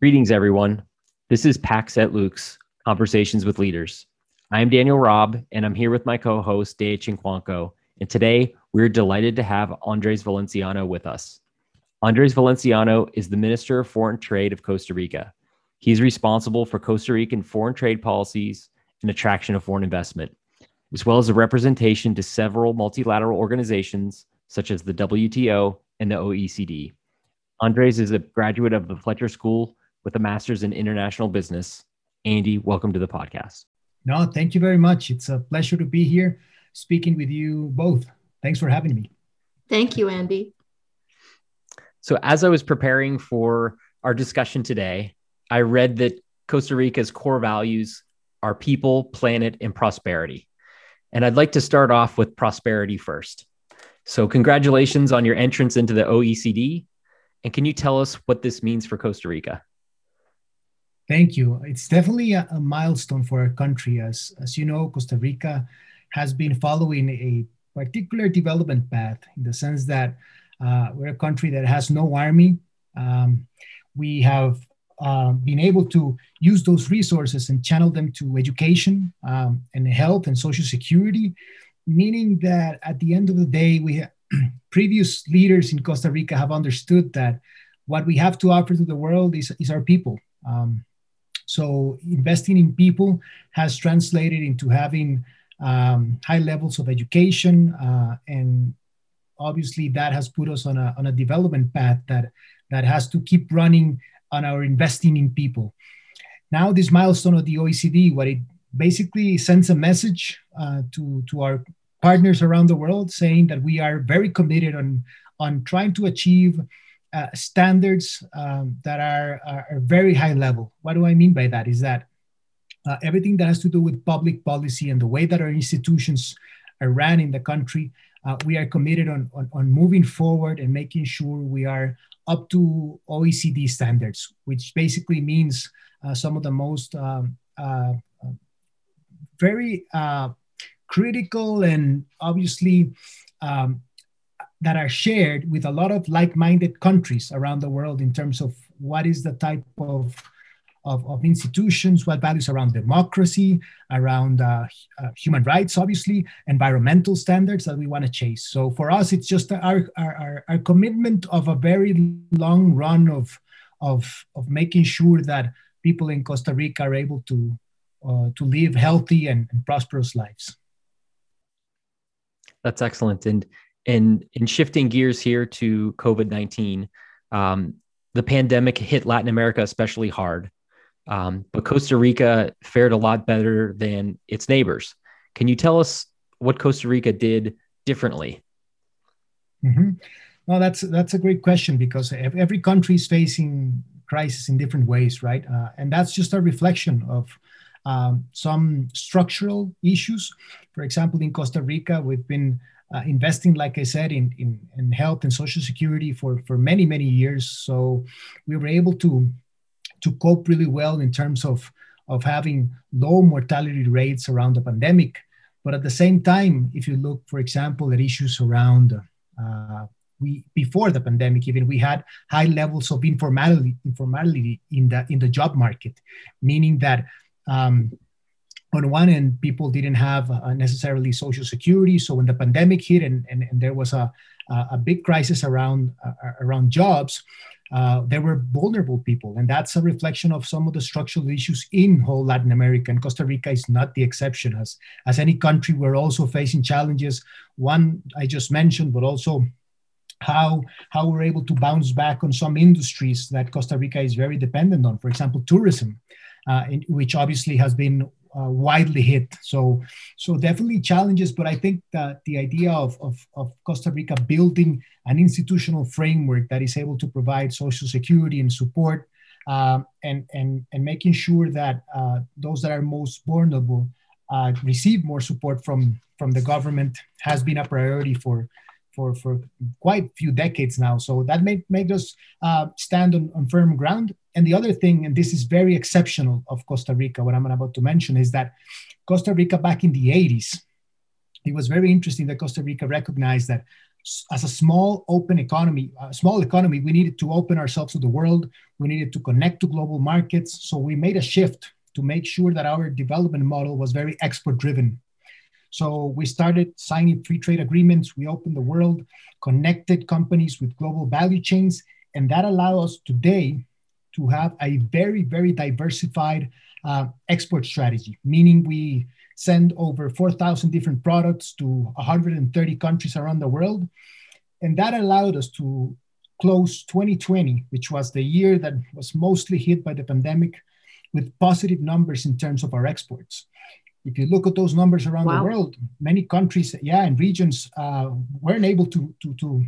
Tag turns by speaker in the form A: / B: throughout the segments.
A: Greetings, everyone. This is Pax et Lux, Conversations with Leaders. I am Daniel Robb, and I'm here with my co host, Dea Chincuanco. And today, we're delighted to have Andres Valenciano with us. Andres Valenciano is the Minister of Foreign Trade of Costa Rica. He's responsible for Costa Rican foreign trade policies and attraction of foreign investment, as well as a representation to several multilateral organizations such as the WTO and the OECD. Andres is a graduate of the Fletcher School with a master's in international business. Andy, welcome to the podcast.
B: No, thank you very much. It's a pleasure to be here speaking with you both. Thanks for having me.
C: Thank you, Andy.
A: So, as I was preparing for our discussion today, I read that Costa Rica's core values are people, planet, and prosperity. And I'd like to start off with prosperity first. So, congratulations on your entrance into the OECD. And can you tell us what this means for Costa Rica?
B: Thank you. It's definitely a, a, milestone for our country. As, as you know, Costa Rica has been following a particular development path in the sense that uh, we're a country that has no army. Um, we have uh, been able to use those resources and channel them to education um, and health and social security, meaning that at the end of the day, we previous leaders in Costa Rica have understood that what we have to offer to the world is, is our people. Um, so investing in people has translated into having um, high levels of education, uh, and obviously that has put us on a, on a development path that, that has to keep running on our investing in people. Now, this milestone of the OECD, what it basically sends a message uh, to, to our partners around the world saying that we are very committed on, on trying to achieve uh, standards um, that are, are, very high level. What do I mean by that? Is that uh, everything that has to do with public policy and the way that our institutions are ran in the country, uh, we are committed on, on, on, moving forward and making sure we are up to OECD standards, which basically means uh, some of the most um, uh, very uh, critical and obviously um, that are shared with a lot of like-minded countries around the world in terms of what is the type of of, of institutions, what values around democracy, around uh, uh, human rights, obviously, environmental standards that we want to chase. So for us, it's just our, our, our, commitment of a very long run of, of, of making sure that people in Costa Rica are able to, uh, to live healthy and, and prosperous lives.
A: That's excellent. And and in shifting gears here to COVID nineteen, um, the pandemic hit Latin America especially hard, um, but Costa Rica fared a lot better than its neighbors. Can you tell us what Costa Rica did differently?
B: Mm-hmm. Well, that's that's a great question because every country is facing crisis in different ways, right? Uh, and that's just a reflection of um, some structural issues. For example, in Costa Rica, we've been uh, investing, like I said, in, in, in, health and social security for, for many, many years. So we were able to, to cope really well in terms of, of having low mortality rates around the pandemic. But at the same time, if you look, for example, at issues around uh, we before the pandemic even we had high levels of informality informality in the in the job market meaning that um, on one end, people didn't have uh, necessarily social security. So when the pandemic hit and, and, and there was a, a big crisis around, uh, around jobs, uh, there were vulnerable people. And that's a reflection of some of the structural issues in whole Latin America. And Costa Rica is not the exception. As, as any country, we're also facing challenges. One I just mentioned, but also how, how we're able to bounce back on some industries that Costa Rica is very dependent on. For example, tourism uh, in, which obviously has been uh, widely hit. So, so definitely challenges, but I think that the idea of, of, of, Costa Rica building an institutional framework that is able to provide social security and support um, and, and, and making sure that uh, those that are most vulnerable uh, receive more support from, from the government has been a priority for, for, for quite a few decades now. So that made, made us uh, stand on, on firm ground. And the other thing, and this is very exceptional of Costa Rica, what I'm about to mention is that Costa Rica back in the 80s, it was very interesting that Costa Rica recognized that as a small open economy, a small economy, we needed to open ourselves to the world. We needed to connect to global markets. So we made a shift to make sure that our development model was very export driven. So we started signing free trade agreements. We opened the world, connected companies with global value chains, and that allowed us today to have a very, very diversified uh, export strategy, meaning we send over 4,000 different products to 130 countries around the world. And that allowed us to close 2020, which was the year that was mostly hit by the pandemic, with positive numbers in terms of our exports. If you look at those numbers around wow. the world, many countries, yeah, and regions uh, weren't able to, to, to,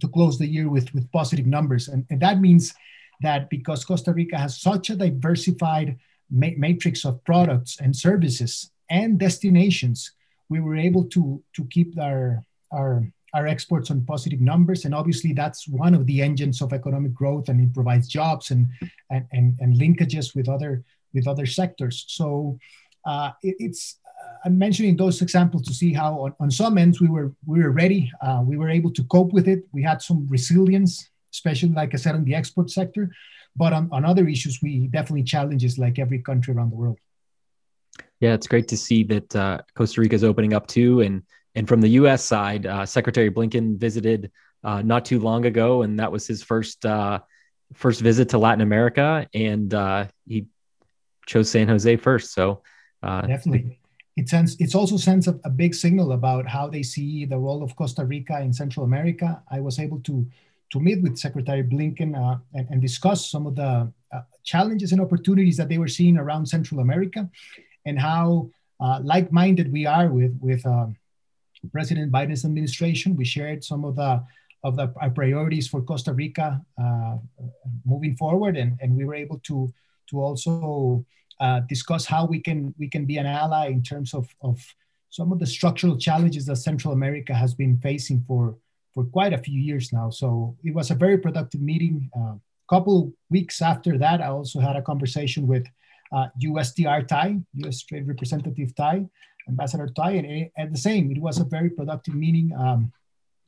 B: to close the year with, with positive numbers. And, and that means that because Costa Rica has such a diversified ma- matrix of products and services and destinations, we were able to, to keep our, our, our exports on positive numbers. And obviously, that's one of the engines of economic growth, and it provides jobs and, and, and, and linkages with other, with other sectors. So uh, it, it's uh, I'm mentioning those examples to see how on, on some ends we were we were ready. Uh, we were able to cope with it. We had some resilience, especially like I said in the export sector. But on, on other issues, we definitely challenges like every country around the world.
A: Yeah, it's great to see that uh, Costa Rica is opening up too. And and from the U.S. side, uh, Secretary Blinken visited uh, not too long ago, and that was his first uh, first visit to Latin America, and uh, he chose San Jose first. So
B: uh, definitely, it sends it's also sends a, a, big signal about how they see the role of Costa Rica in Central America. I was able to to meet with Secretary Blinken and, and, discuss some of the challenges and opportunities that they were seeing around Central America and how uh, like-minded we are with with uh, President Biden's administration. We shared some of the of the our priorities for Costa Rica uh, moving forward, and, and we were able to to also uh, discuss how we can we can be an ally in terms of of some of the structural challenges that Central America has been facing for for quite a few years now. So it was a very productive meeting. A uh, couple weeks after that, I also had a conversation with uh, USTR Tai, US Trade Representative Tai, Ambassador Tai, and at the same, it was a very productive meeting. Um,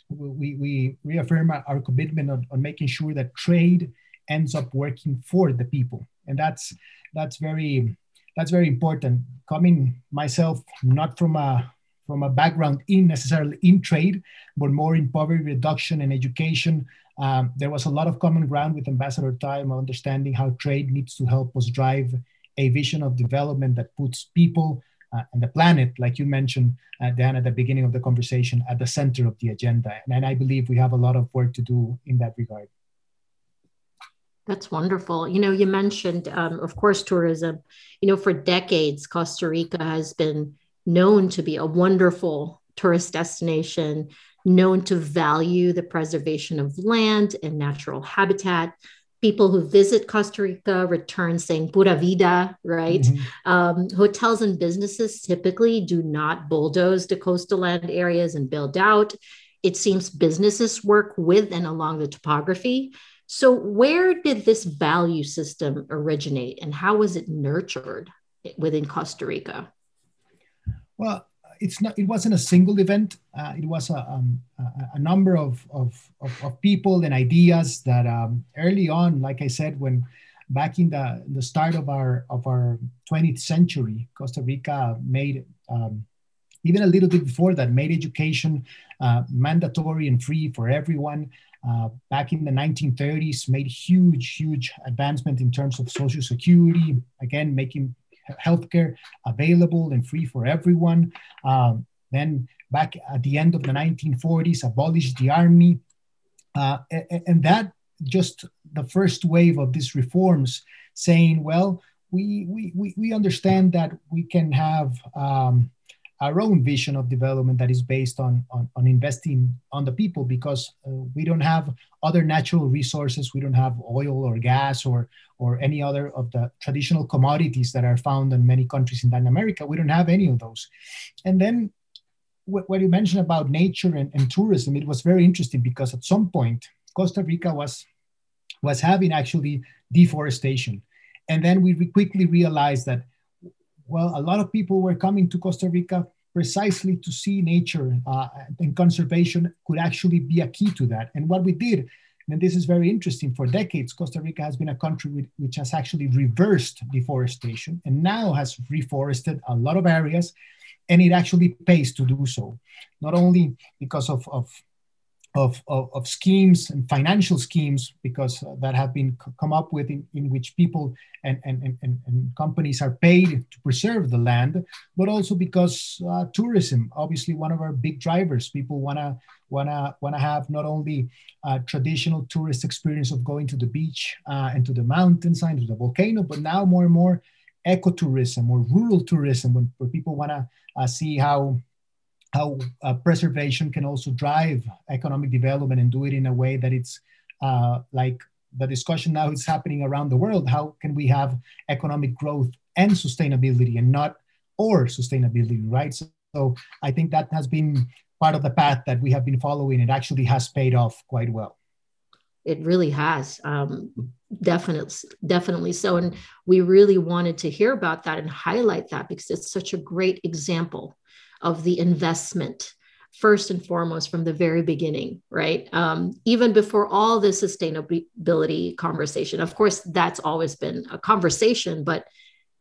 B: we, we reaffirm our commitment on, on making sure that trade ends up working for the people, and that's that's very that's very important. Coming myself not from a from a background in necessarily in trade, but more in poverty reduction and education. Um, there was a lot of common ground with Ambassador Tai, understanding how trade needs to help us drive a vision of development that puts people uh, and the planet, like you mentioned, uh, Dan, at the beginning of the conversation, at the center of the agenda. And, and I believe we have a lot of work to do in that regard.
C: That's wonderful. You know, you mentioned, um, of course, tourism. You know, for decades, Costa Rica has been known to be a wonderful tourist destination, known to value the preservation of land and natural habitat people who visit Costa Rica return saying pura vida, right? Mm-hmm. Um, hotels and businesses typically do not bulldoze the coastal land areas and build out. It seems businesses work with and along the topography. So, where did this value system originate and how was it nurtured within Costa Rica?
B: Well, it's not it wasn't a single event. Uh, it was a, um, a, a number of, of, of, of, people and ideas that um, early on like i said when back in the, the start of our of our 20th century costa rica made um, even a little bit before that made education uh, mandatory and free for everyone. Uh, back in the 1930s made huge huge advancement in terms of social security again making healthcare available and free for everyone. Um, then back at the end of the 1940s, abolished the army. Uh, and, and that just the first wave of these reforms saying, well, we, we, we understand that we can have um, our own vision of development that is based on, on, on investing on the people because uh, we don't have other natural resources. We don't have oil or gas or, or any other of the traditional commodities that are found in many countries in Latin America. We don't have any of those. And then what, what you mentioned about nature and, and tourism, it was very interesting because at some point, Costa Rica was, was having actually deforestation. And then we quickly realized that well, a lot of people were coming to Costa Rica precisely to see nature uh, and conservation could actually be a key to that. And what we did, and this is very interesting, for decades, Costa Rica has been a country which has actually reversed deforestation and now has reforested a lot of areas, and it actually pays to do so, not only because of, of of, of, of, schemes and financial schemes because uh, that have been c- come up with in, in which people and, and, and, and companies are paid to preserve the land, but also because uh, tourism, obviously one of our big drivers, people wanna wanna wanna have not only a traditional tourist experience of going to the beach uh, and to the mountains and to the volcano, but now more and more ecotourism or rural tourism, when, where people wanna uh, see how how uh, preservation can also drive economic development and do it in a way that it's uh, like the discussion now is happening around the world. How can we have economic growth and sustainability and not or sustainability, right? So, so I think that has been part of the path that we have been following. It actually has paid off quite well.
C: It really has. Um, definitely definitely so and we really wanted to hear about that and highlight that because it's such a great example of the investment first and foremost from the very beginning, right? Um, even before all the sustainability conversation. Of course, that's always been a conversation, but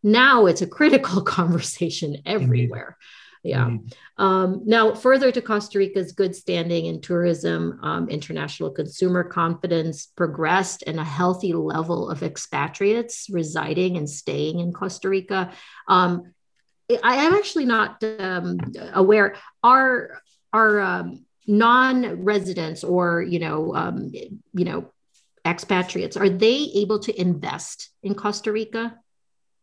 C: now it's a critical conversation everywhere. Indeed. Yeah. Um, now, further to Costa Rica's good standing in tourism, um, international consumer confidence progressed, and a healthy level of expatriates residing and staying in Costa Rica. I am actually not um, aware. Are are um, non-residents or you know um, you know expatriates are they able to invest in Costa Rica?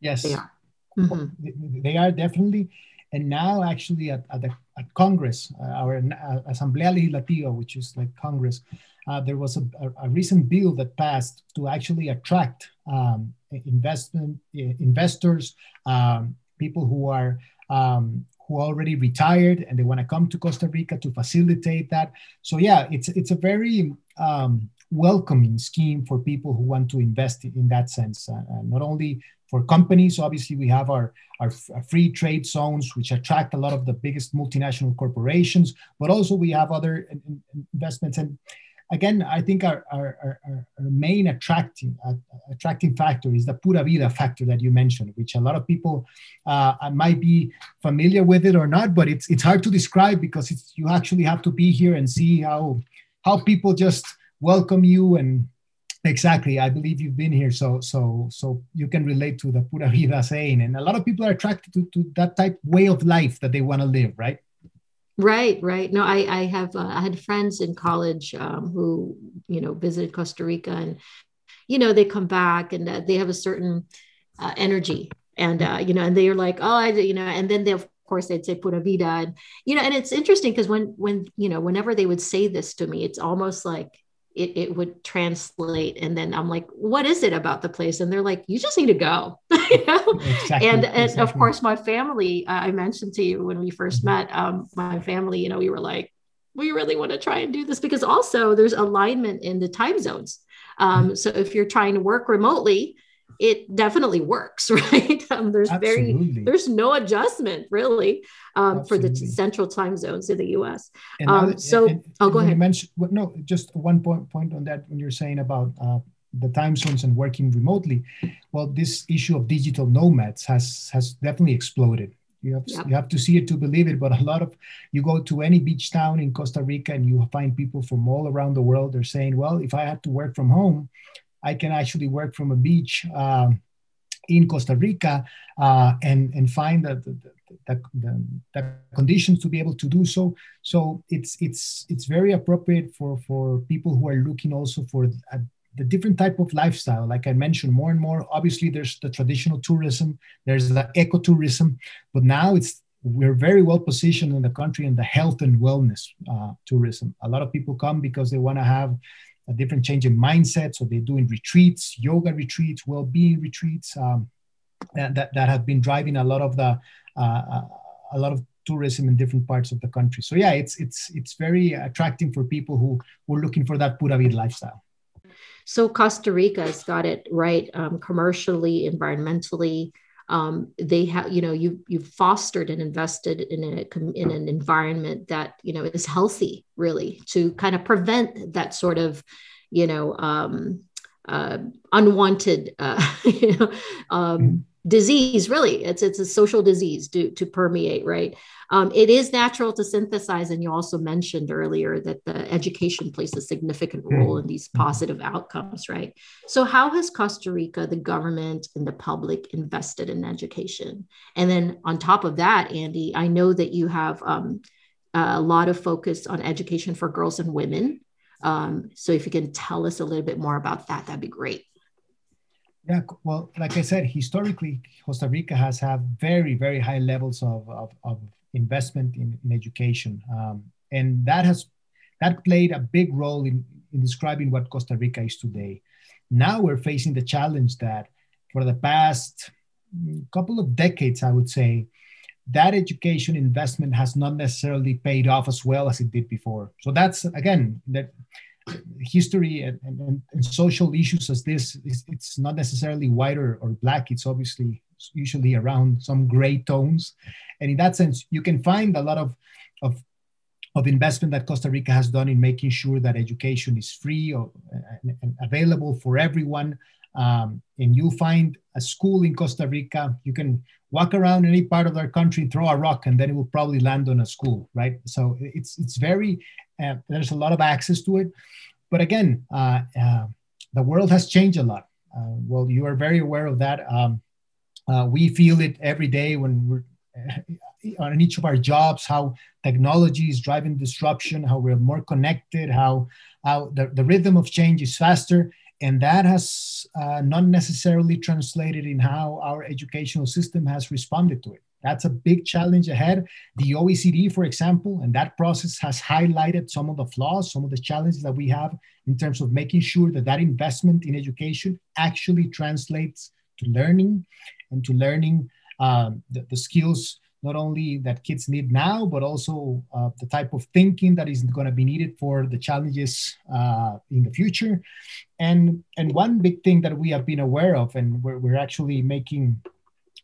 B: Yes, they are. Mm-hmm. They are definitely, and now actually at, at the at Congress, uh, our uh, Asamblea Legislativa, which is like Congress, uh, there was a, a, a, recent bill that passed to actually attract um, investment investors, um, people who are um, who already retired and they want to come to Costa Rica to facilitate that. So yeah, it's it's a very um, welcoming scheme for people who want to invest in that sense. Uh, uh not only for companies, obviously we have our, our free trade zones, which attract a lot of the biggest multinational corporations, but also we have other investments. And again, I think our, our, our, our main attracting uh, attracting factor is the pura vida factor that you mentioned, which a lot of people uh, might be familiar with it or not, but it's it's hard to describe because it's you actually have to be here and see how how people just welcome you and exactly i believe you've been here so so so you can relate to the pura vida saying and a lot of people are attracted to, to that type way of life that they want to live right
C: Right, right. No, I, I have, uh, I had friends in college um, who, you know, visited Costa Rica and, you know, they come back and uh, they have a certain uh, energy and, uh, you know, and they're like, oh, I, you know, and then they, of course, they'd say pura vida and, you know, and it's interesting because when, when, you know, whenever they would say this to me, it's almost like, it, it would translate and then i'm like what is it about the place and they're like you just need to go you know exactly, and, and exactly. of course my family uh, i mentioned to you when we 1st mm-hmm. met um, my family you know we were like we really want to try and do this because also there's alignment in the time zones um, mm-hmm. so if you're trying to work remotely it definitely works, right? Um, there's Absolutely. very there's no adjustment really um, for the central time zones in the U.S. Um, so, and, and, oh, go ahead.
B: You mentioned well, no, just one point point on that when you're saying about uh, the time zones and working remotely. Well, this issue of digital nomads has has definitely exploded. You have, yep. you have to see it to believe it. But a lot of you go to any beach town in Costa Rica and you find people from all around the world. They're saying, well, if I had to work from home, I can actually work from a beach uh, in Costa Rica uh, and and find the the, the, the, the, conditions to be able to do so. So it's it's it's very appropriate for for people who are looking also for a, the different type of lifestyle. Like I mentioned, more and more. Obviously, there's the traditional tourism, there's the ecotourism, but now it's we're very well positioned in the country in the health and wellness uh, tourism. A lot of people come because they want to have a different change in mindset. So they're doing retreats, yoga retreats, well-being retreats um, that, that have been driving a lot of the uh, uh, a lot of tourism in different parts of the country. So yeah, it's it's it's very attracting for people who were looking for that pura vida lifestyle.
C: So Costa Rica has got it right um, commercially, environmentally, um, they have you know you you've fostered and invested in a in an environment that you know is healthy really to kind of prevent that sort of you know um, uh, unwanted uh, you know um, mm-hmm disease really. It's it's a social disease to, to permeate right? Um, it is natural to synthesize and you also mentioned earlier that the education plays a significant hmm. role in these hmm. positive outcomes right? So how has costa rica the government and the public invested in education? And then on top of that andy i know that you have um, a lot of focus on education for girls and women. Um, so if you can tell us a little bit more about that that'd be great
B: yeah, well, like I said, historically, Costa Rica has had very, very high levels of, of, of investment in, in education. Um, and that has that played a big role in, in describing what Costa Rica is today. Now we're facing the challenge that for the past couple of decades, I would say, that education investment has not necessarily paid off as well as it did before. So that's again that history and, and, and, social issues as this it's not necessarily white or, or black it's obviously usually around some gray tones and in that sense you can find a lot of of of investment that Costa Rica has done in making sure that education is free or, and, and available for everyone. Um, and you find a school in Costa Rica, you can walk around any part of our country, throw a rock, and then it will probably land on a school, right? So it's it's very uh, there's a lot of access to it. But again, uh, uh, the world has changed a lot. Uh, well, you are very aware of that. Um, uh, we feel it every day when we're uh, on each of our jobs, how technology is driving disruption, how we're more connected, how, how the, the rhythm of change is faster. And that has not necessarily translated in how our educational system has responded to it. That's a big challenge ahead. The OECD, for example, and that process has highlighted some of the flaws, some of the challenges that we have in terms of making sure that that investment in education actually translates to learning and to learning um, the, the, skills not only that kids need now, but also uh, the type of thinking that is going to be needed for the challenges uh, in the future. And, and one big thing that we have been aware of, and we're, we're actually making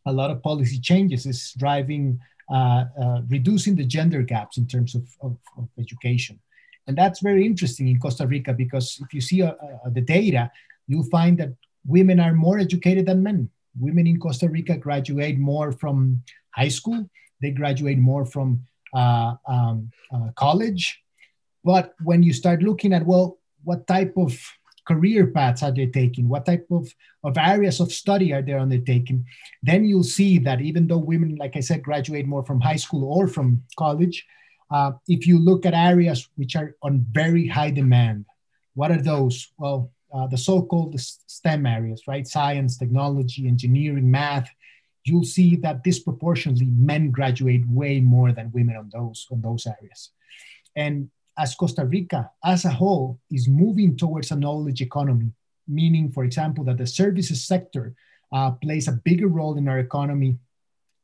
B: a lot of policy changes is driving uh, uh, reducing the gender gaps in terms of, of, of, education. And that's very interesting in Costa Rica because if you see uh, uh, the data, you'll find that women are more educated than men. Women in Costa Rica graduate more from high school, they graduate more from uh, um, uh, college. But when you start looking at, well, what type of career paths are they taking? What type of, of areas of study are they undertaking? Then you'll see that even though women, like I said, graduate more from high school or from college, uh, if you look at areas which are on very high demand, what are those? Well, uh, the so-called STEM areas, right? Science, technology, engineering, math. You'll see that disproportionately men graduate way more than women on those on those areas. And as Costa Rica as a whole is moving towards a knowledge economy, meaning, for example, that the services sector uh, plays a bigger role in our economy.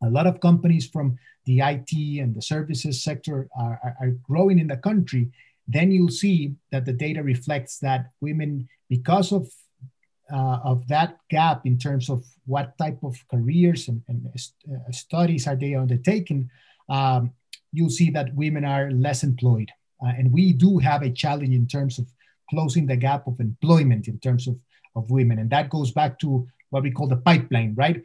B: A lot of companies from the IT and the services sector are, are, are growing in the country. Then you'll see that the data reflects that women, because of uh, of that gap in terms of what type of careers and, and uh, studies are they undertaking, um, you'll see that women are less employed. Uh, and we do have a challenge in terms of closing the gap of employment in terms of, of women. And that goes back to what we call the pipeline, right?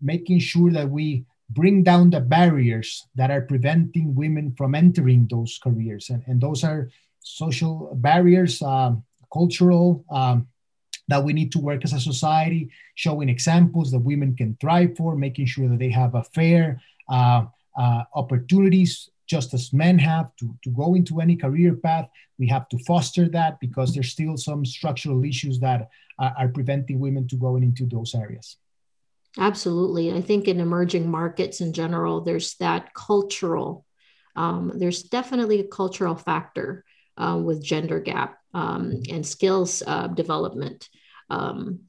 B: Making sure that we bring down the barriers that are preventing women from entering those careers. And, and those are social barriers, um, cultural, um, that we need to work as a society, showing examples that women can thrive for, making sure that they have a fair uh, uh, opportunities just as men have to, to go into any career path. We have to foster that because there's still some structural issues that are, are preventing women to going into those areas.
C: Absolutely. I think in emerging markets in general, there's that cultural, um, there's definitely a cultural factor uh, with gender gap um, and skills uh, development. Um,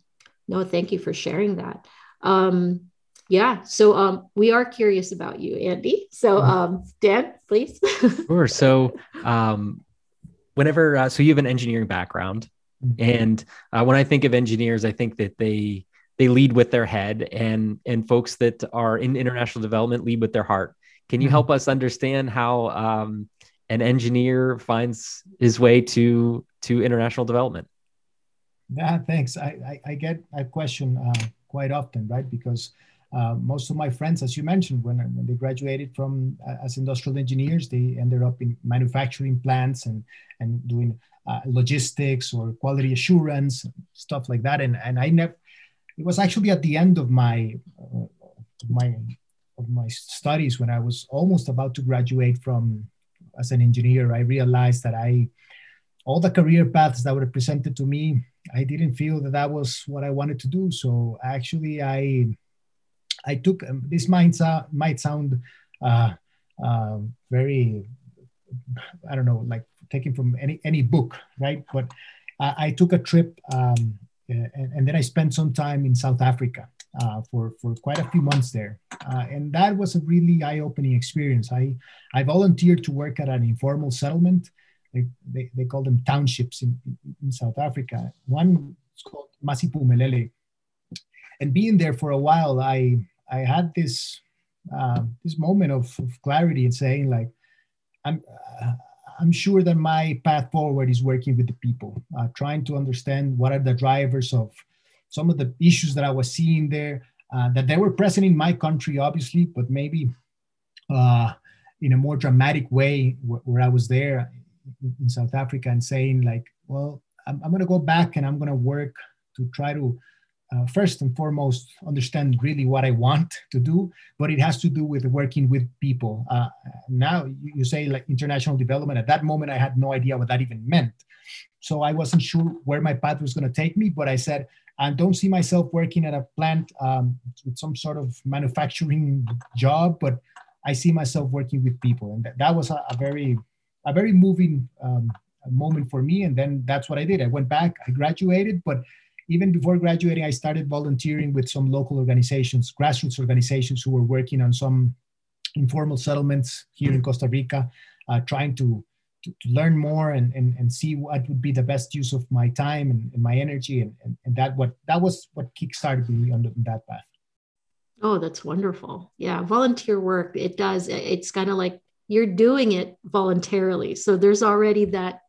C: no, thank you for sharing that. Um, yeah so um, we are curious about you andy so mm-hmm. um, dan please
A: sure so um, whenever uh, so you have an engineering background mm-hmm. and uh, when i think of engineers i think that they they lead with their head and and folks that are in international development lead with their heart can you mm-hmm. help us understand how um, an engineer finds his way to to international development
B: yeah thanks i i, I get a question uh, quite often right because uh, most of my friends, as you mentioned, when, when they graduated from uh, as industrial engineers, they ended up in manufacturing plants and and doing uh, logistics or quality assurance stuff like that. And and I never it was actually at the end of my uh, my of my studies when I was almost about to graduate from as an engineer. I realized that I all the career paths that were presented to me, I didn't feel that that was what I wanted to do. So actually, I I took um, this might sound might sound uh, uh, very I don't know like taken from any any book, right? But I took a trip um, and, and, then I spent some time in South Africa uh, for, for quite a few months there. Uh, and that was a really eye opening experience. I, I volunteered to work at an informal settlement. They, they, they call them townships in, in South Africa. One is called Masiphumelele. And being there for a while, I, I had this, uh, this moment of, of clarity and saying like, I'm, uh, I'm sure that my path forward is working with the people, uh, trying to understand what are the drivers of some of the issues that I was seeing there, uh, that they were present in my country, obviously, but maybe uh, in a more dramatic way where I was there in South Africa and saying, like, well, I'm, I'm going to go back and I'm going to work to try to uh, first and foremost understand really what I want to do, but it has to do with working with people. Uh, now you, say like international development. At that moment, I had no idea what that even meant. So I wasn't sure where my path was going to take me, but I said, I don't see myself working at a plant um, with some sort of manufacturing job, but I see myself working with people. And that, that was a, a, very, a very moving um, moment for me. And then that's what I did. I went back, I graduated, but even before graduating, I started volunteering with some local organizations, grassroots organizations who were working on some informal settlements here in Costa Rica, uh, trying to, to, to, learn more and, and, and see what would be the best use of my time and, and my energy. And, and, and, that what that was what kickstarted me on, on that path.
C: Oh, that's wonderful. Yeah, volunteer work, it does. It's kind of like you're doing it voluntarily. So there's already that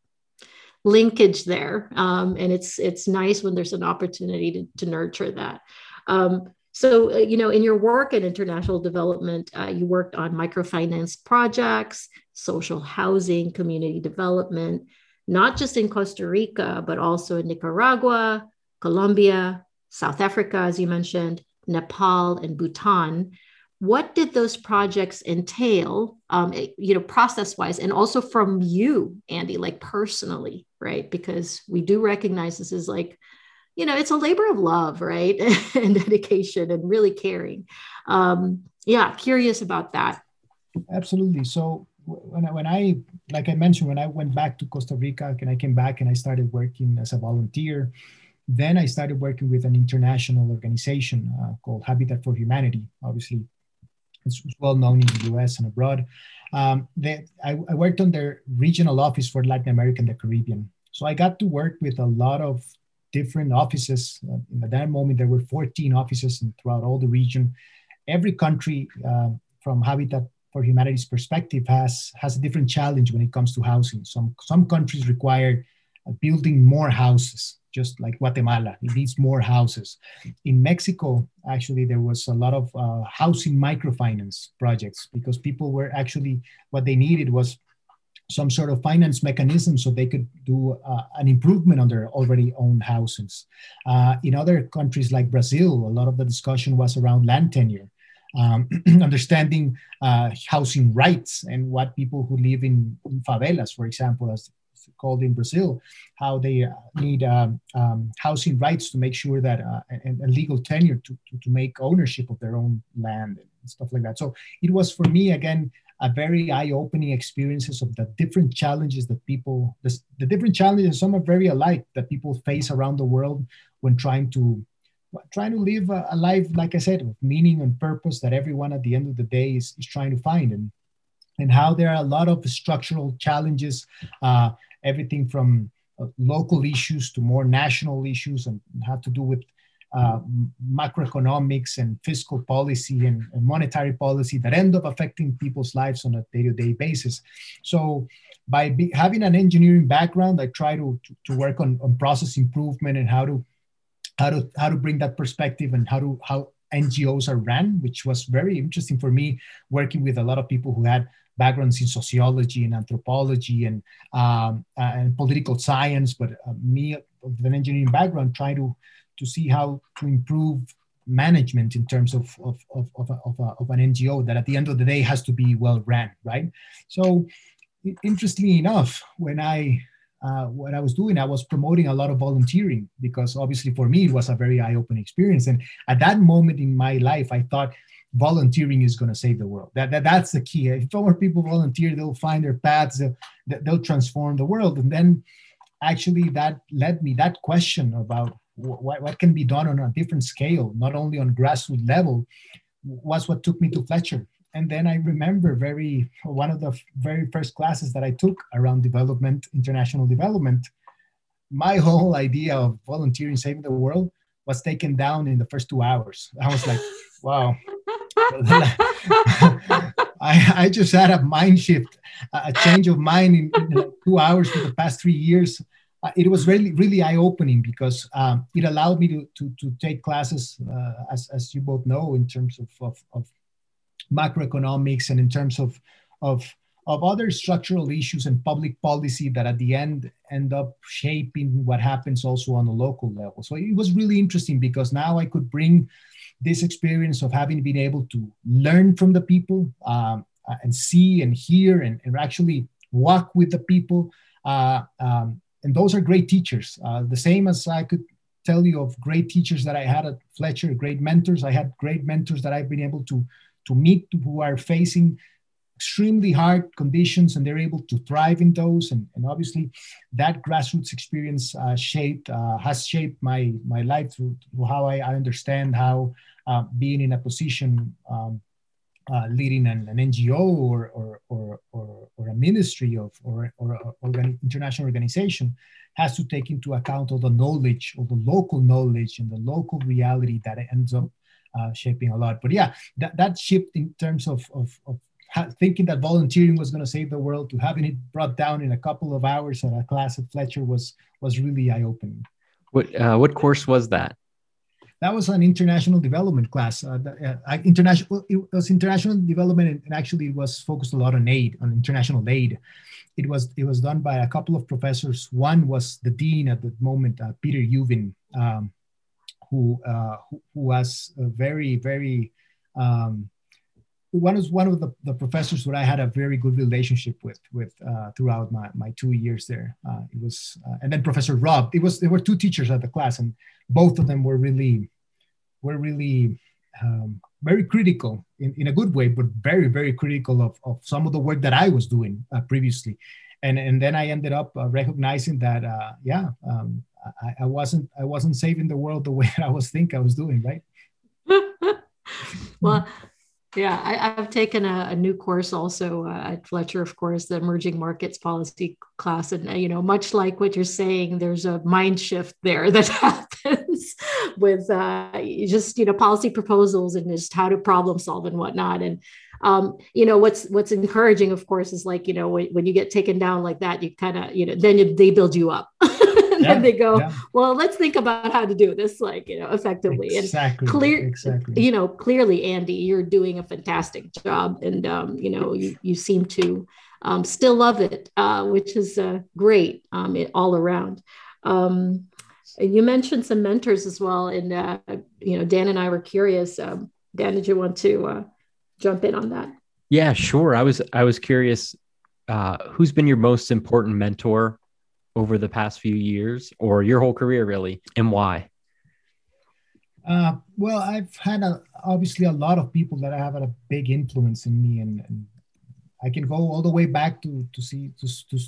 C: linkage there. Um, and it's it's nice when there's an opportunity to, to nurture that. Um, so uh, you know in your work in international development uh, you worked on microfinance projects social housing community development not just in costa rica but also in nicaragua colombia south africa as you mentioned nepal and bhutan what did those projects entail um, you know process wise and also from you andy like personally right? Because we do recognize this is like you know it's a labor of love right? And dedication and really caring. Um, yeah curious about that.
B: Absolutely. So when I, when I like i mentioned when i went back to costa rica and i came back and i started working as a volunteer then i started working with an international organization uh, called habitat for humanity obviously it's well known in the US and abroad. Um, they, I, I, worked on their regional office for Latin America and the Caribbean. So I got to work with a lot of different offices. Uh, at that moment, there were 14 offices throughout all the region. Every country, uh, from Habitat for Humanity's perspective, has has a different challenge when it comes to housing. Some some countries require building more houses just like Guatemala. It needs more houses. In Mexico, actually, there was a lot of uh, housing microfinance projects because people were actually, what they needed was some sort of finance mechanism so they could do uh, an improvement on their already owned houses. Uh, in other countries like Brazil, a lot of the discussion was around land tenure. Um, understanding uh, housing rights and what people who live in, in favelas, for example, as called in Brazil, how they uh, need um, um, housing rights to make sure that uh, and, and, legal tenure to, to, to, make ownership of their own land and stuff like that. So it was for me again a very eye-opening experiences of the different challenges that people the, the different challenges some are very alike that people face around the world when trying to trying to live a, a life like I said with meaning and purpose that everyone at the end of the day is, is trying to find and and how there are a lot of structural challenges uh, everything from uh, local issues to more national issues and have to do with uh, macroeconomics and fiscal policy and, and, monetary policy that end up affecting people's lives on a day-to-day basis. So by be, having an engineering background, I try to, to, to work on, on process improvement and how to how to how to bring that perspective and how to how NGOs are ran, which was very interesting for me, working with a lot of people who had backgrounds in sociology and anthropology and um, uh, and political science, but uh, me with an engineering background, trying to to see how to improve management in terms of of, of, of, of, a, of an NGO that at the end of the day has to be well ran, right? So, interestingly enough, when I uh, what I was doing, I was promoting a lot of volunteering because obviously for me it was a very eye-opening experience. And at that moment in my life, I thought volunteering is going to save the world. That, that that's the key. If more people volunteer, they'll find their paths. They'll, they'll transform the world. And then actually that led me that question about what, what can be done on a different scale, not only on grassroots level, was what took me to Fletcher and then I remember very one of the very first classes that I took around development, international development. My whole idea of volunteering, saving the world, was taken down in the first two hours. I was like, wow. I, I just had a mind shift, a change of mind in, in two hours for the past three years. Uh, it was really, really eye opening because um, it allowed me to, to, to take classes, uh, as, as you both know, in terms of, of, of macroeconomics and in terms of, of, of other structural issues and public policy that at the end end up shaping what happens also on a local level. So it was really interesting because now I could bring this experience of having been able to learn from the people um, uh, and see and hear and, and, actually walk with the people. Uh, um, and those are great teachers. Uh, the same as I could tell you of great teachers that I had at Fletcher, great mentors. I had great mentors that I've been able to to meet who are facing extremely hard conditions and they're able to thrive in those and, and obviously that grassroots experience uh, shaped uh, has shaped my my life through, through how I, I, understand how uh, being in a position um, uh, leading an, an NGO or, or, or, or, or a ministry of or, or, or international organization has to take into account all the knowledge, all the local knowledge and the local reality that ends up uh, shaping a lot. But yeah, that, that shift in terms of, of, of thinking that volunteering was going to save the world to having it brought down in a couple of hours at a class at Fletcher was was really eye opening.
A: What uh, what course was that?
B: That was an international development class. Uh, uh, international it was international development, and actually it was focused a lot on aid, on international aid. It was it was done by a couple of professors. One was the dean at the moment, uh, Peter Uvin, um, who, uh, who, who was very, very, um, one was one of the, the professors that I had a very good relationship with, with uh, throughout my, my two years there. Uh, it was, uh, and then Professor Rob, it was, there were two teachers at the class and both of them were really, were really um, very critical in, in a good way, but very, very critical of, of some of the work that I was doing uh, previously. And, and then I ended up uh, recognizing that, uh, yeah, um, I, I wasn't I wasn't saving the world the way I was think I was doing, right?
C: well, yeah, I, have taken a, a, new course also uh, at Fletcher, of course, the emerging markets policy class, and uh, you know, much like what you're saying, there's a mind shift there that happens with uh, just you know policy proposals and just how to problem solve and whatnot. And um, you know, what's what's encouraging, of course, is like you know when, when you get taken down like that, you kind of you know then they build you up. and yeah, then they go, yeah. well, let's think about how to do this, like you know, effectively.
B: Exactly.
C: And clear,
B: exactly.
C: You know, clearly, Andy, you're doing a fantastic job, and um, you know, you you seem to um, still love it, uh, which is uh, great um, it, all around. Um, you mentioned some mentors as well, and uh, you know, Dan and I were curious. Um, Dan, did you want to uh, jump in on that?
A: Yeah, sure. I was I was curious. Uh, who's been your most important mentor over the past few years or your whole career really and why?
B: Uh, well i've had a, obviously a lot of people that have had a big influence in me and, and i can go all the way back to to see to, to,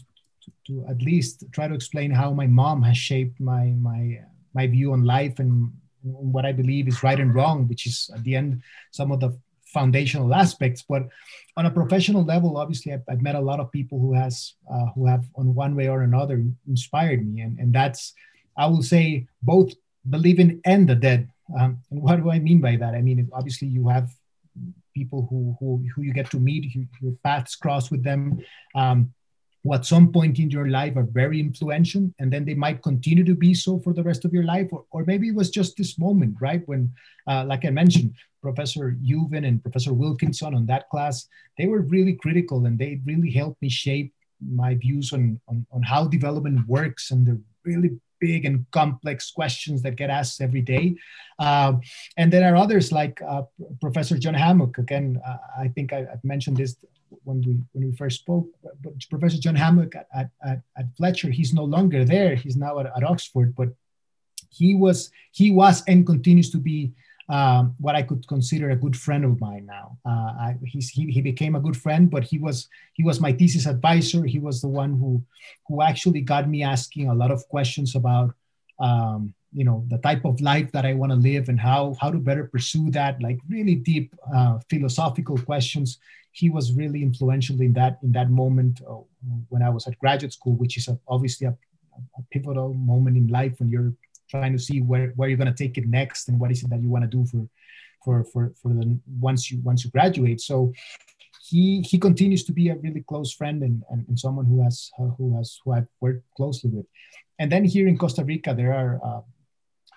B: to at least try to explain how my mom has shaped my my my view on life and what i believe is right and wrong which is at the end some of the foundational aspects but on a professional level obviously i've, I've met a lot of people who has uh, who have on one way or another inspired me and, and that's i will say both the living and the dead. Um, and what do I mean by that? I mean, obviously, you have people who, who, who you get to meet, your paths cross with them. Um, who at some point in your life are very influential and then they might continue to be so for the rest of your life or, or maybe it was just this moment right when uh, like i mentioned professor Uvin and professor wilkinson on that class they were really critical and they really helped me shape my views on, on, on how development works and the really big and complex questions that get asked every day. Uh, and there are others like uh, Professor John Hammock. Again, uh, I think I, have mentioned this when we when we first spoke. But Professor John Hammock at, at, at Fletcher, he's no longer there. He's now at, at Oxford, but he was he was and continues to be um, what I could consider a good friend of mine now. Uh, I, he, he became a good friend, but he was he was my thesis advisor. He was the one who who actually got me asking a lot of questions about um, you know the type of life that I want to live and how how to better pursue that. Like really deep uh, philosophical questions. He was really influential in that in that moment uh, when I was at graduate school, which is a, obviously a, a pivotal moment in life when you're trying to see where, where you're going to take it next and what is it that you want to do for for for for the once you once you graduate so he he continues to be a really close friend and, and, and someone who has uh, who has who I've worked closely with and then here in Costa Rica there are uh,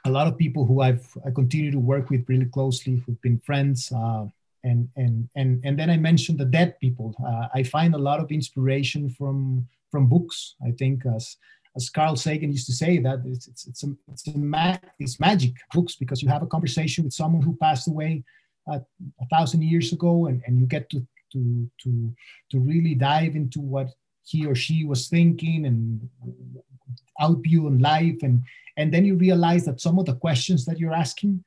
B: a lot of people who I've I continue to work with really closely who've been friends uh, and and and and then I mentioned the dead people. Uh, I find a lot of inspiration from from books. I think as as Carl Sagan used to say, that it's it's it's, a, it's, a ma- it's magic books because you have a conversation with someone who passed away uh, a thousand years ago, and, and you get to to to to really dive into what he or she was thinking and outview on life, and and then you realize that some of the questions that you're asking.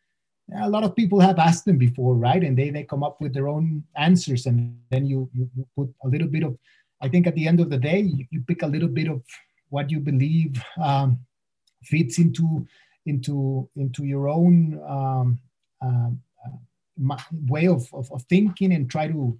B: A lot of people have asked them before, right? And they, they come up with their own answers, and then you, you, you put a little bit of I think at the end of the day, you, you, pick a little bit of what you believe um, fits into into into your own um, uh, way of, of, of, thinking and try to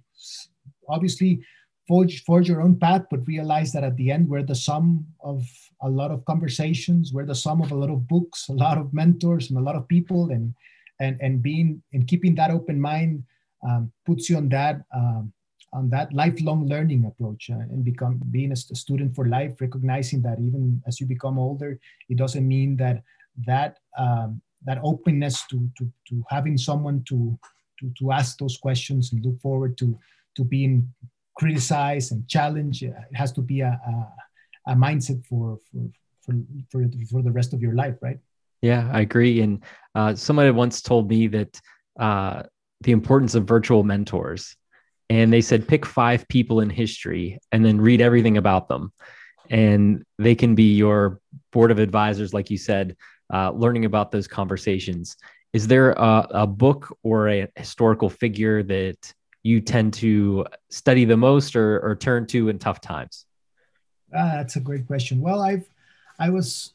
B: obviously forge forge your own path but realize that at the end we're the sum of a lot of conversations we're the sum of a lot of books a lot of mentors and a lot of people and and and being and keeping that open mind um, puts you on that um, on that lifelong learning approach uh, and become being a, student for life recognizing that even as you become older it doesn't mean that that um, that openness to, to to having someone to to to ask those questions and look forward to to being criticized and challenged uh, it has to be a, a, a mindset for, for for for for the rest of your life right?
A: Yeah i agree. And uh, somebody once told me that uh, the importance of virtual mentors. And they said pick five people in history and then read everything about them. And they can be your board of advisors like you said uh, learning about those conversations. Is there a, a, book or a historical figure that you tend to study the most or, or turn to in tough times
B: uh, that's a great question well i've i was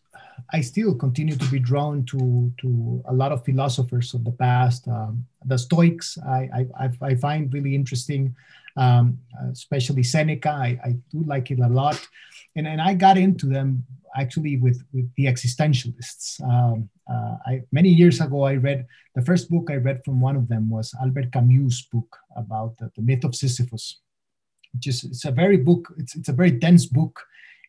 B: I still continue to be drawn to to a lot of philosophers of the past. Um, the Stoics I, I, I find really interesting, um, especially Seneca. I, I do like it a lot, and and I got into them actually with with the existentialists. Um, uh, I, many years ago, I read the first book I read from one of them was Albert Camus' book about the, the myth of Sisyphus, which is it's a very book. It's it's a very dense book.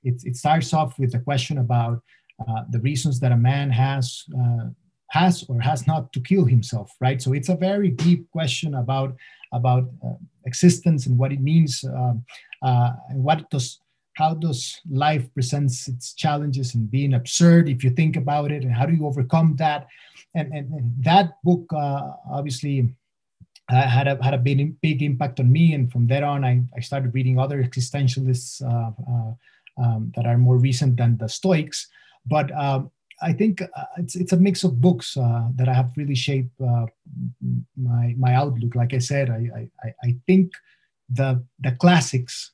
B: It, it starts off with a question about uh, the reasons that a man has uh, has or has not to kill himself right so it's a very deep question about about uh, existence and what it means um, uh, and what does how does life presents its challenges and being absurd if you think about it and how do you overcome that and, and, and that book uh, obviously uh, had a had a big, big impact on me and from there on i, I started reading other existentialists um, that are more recent than the stoics but um, I think uh, it's it's a mix of books uh, that I have really shaped uh, my my outlook. Like I said, I, I I think the the classics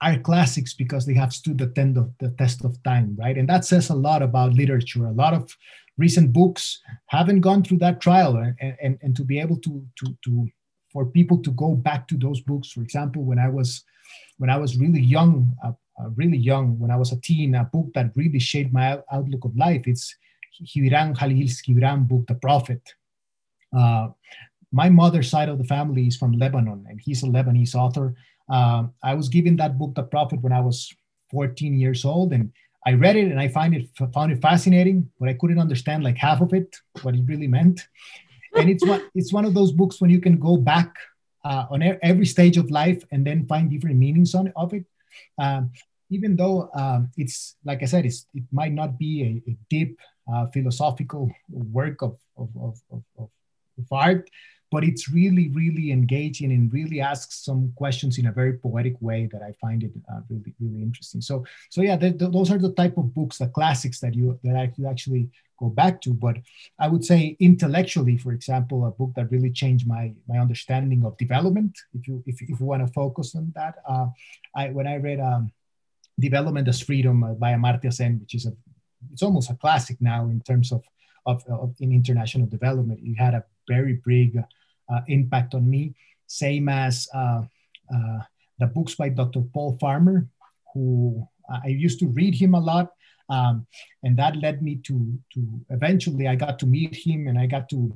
B: are classics because they have stood the test of the test of time, right? And that says a lot about literature. A lot of recent books haven't gone through that trial, and and, and to be able to to to for people to go back to those books. For example, when I was when I was really young, uh, uh, really young, when I was a teen, a book that really shaped my outlook of life. It's Gibran Jalil Gibran book, The Prophet. Uh, my mother's side of the family is from Lebanon, and he's a Lebanese author. Uh, I was given that book, The Prophet, when I was 14 years old, and I read it and I find it found it fascinating, but I couldn't understand like half of it, what it really meant. And it's one it's one of those books when you can go back uh, on every stage of life and then find different meanings on of it. Um, even though um, it's like I said, it's, it might not be a, a deep uh, philosophical work of, of, of, of, of art, but it's really, really engaging and really asks some questions in a very poetic way that I find it uh, really, really interesting. So, so yeah, the, the, those are the type of books, the classics that you that I could actually go back to. But I would say intellectually, for example, a book that really changed my my understanding of development. If you if, if you want to focus on that, uh, I when I read um, Development as Freedom by Amartya Sen, which is a it's almost a classic now in terms of of, of in international development. It had a very big uh, impact on me. Same as uh, uh, the books by Dr. Paul Farmer, who I used to read him a lot. Um, and that led me to, to eventually I got to meet him and I got to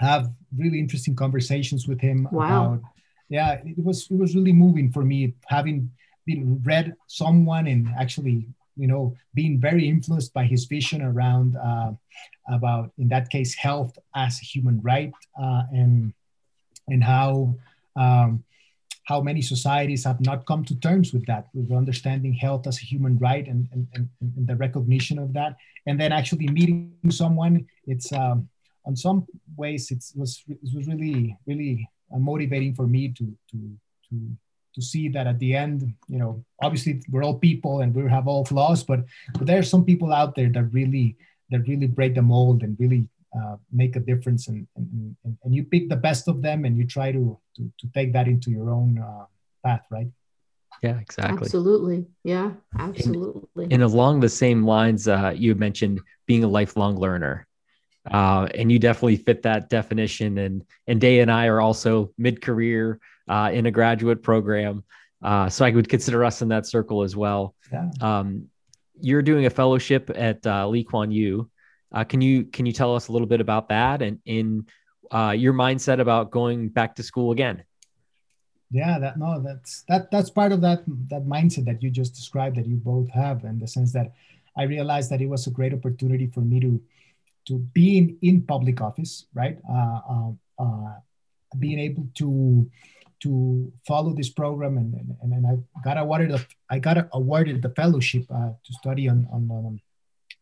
B: have really interesting conversations with him
C: wow.
B: about yeah it was it was really moving for me having been read someone and actually you know being very influenced by his vision around uh, about in that case health as a human right uh, and and how um, how many societies have not come to terms with that with understanding health as a human right and, and, and, and the recognition of that. And then actually meeting someone it's um, on some ways it was it was really really uh, motivating for me to to to to see that at the end, you know, obviously we're all people and we have all flaws, but, but there are some people out there that really that really break the mold and really uh, make a difference. And, and, and, and, you pick the best of them and you try to to, to take that into your own uh, path, right?
A: Yeah, exactly.
C: Absolutely. Yeah, absolutely.
A: And, and along the same lines, uh, you mentioned being a lifelong learner. Uh, and you definitely fit that definition. And and Dea and I are also mid-career uh, in a graduate program. Uh, so I would consider us in that circle as well. Yeah. Um, you're doing a fellowship at uh, Lee Kuan Yew. Uh, can you can you tell us a little bit about that and in uh, your mindset about going back to school again?
B: Yeah, that no, that's that that's part of that that mindset that you just described that you both have, in the sense that I realized that it was a great opportunity for me to to being in, public office, right? Uh, um, uh, being able to to follow this program and, and, and I got awarded a, I got awarded the fellowship uh, to study on, on um,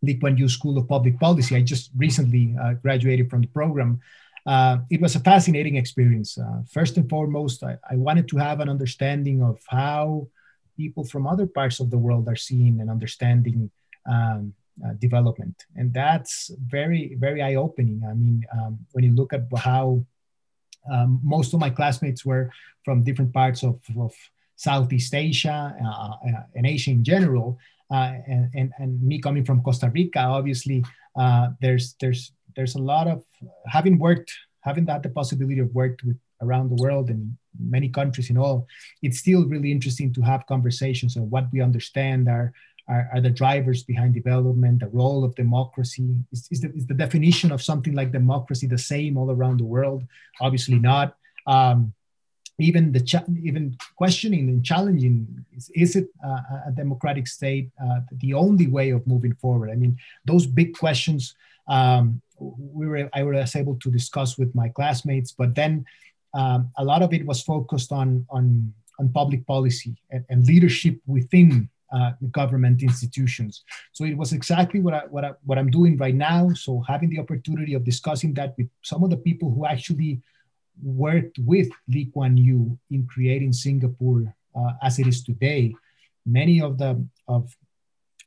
B: Lee Kuan Yew School of Public Policy. I just recently uh, graduated from the program. Uh, it was a fascinating experience. Uh, first and foremost, I, I, wanted to have an understanding of how people from other parts of the world are seeing and understanding um, uh, development. And that's very, very eye opening. I mean, um, when you look at how um, most of my classmates were from different parts of, of Southeast Asia uh, uh, and Asia in general. Uh, and, and, and me coming from Costa Rica, obviously, uh, there's there's there's a lot of having worked, having had the possibility of worked with around the world and many countries in all. It's still really interesting to have conversations on what we understand are are, are the drivers behind development, the role of democracy? Is, is, the, is the definition of something like democracy the same all around the world? Obviously not. Um, even the cha- even questioning and challenging is, is it uh, a democratic state uh, the only way of moving forward i mean those big questions um, we were i was able to discuss with my classmates but then um, a lot of it was focused on on on public policy and, and leadership within uh, government institutions. So it was exactly what, I, what, I, what I'm doing right now. So having the opportunity of discussing that with some of the people who actually worked with Lee Kuan Yew in creating Singapore uh, as it is today, many of the of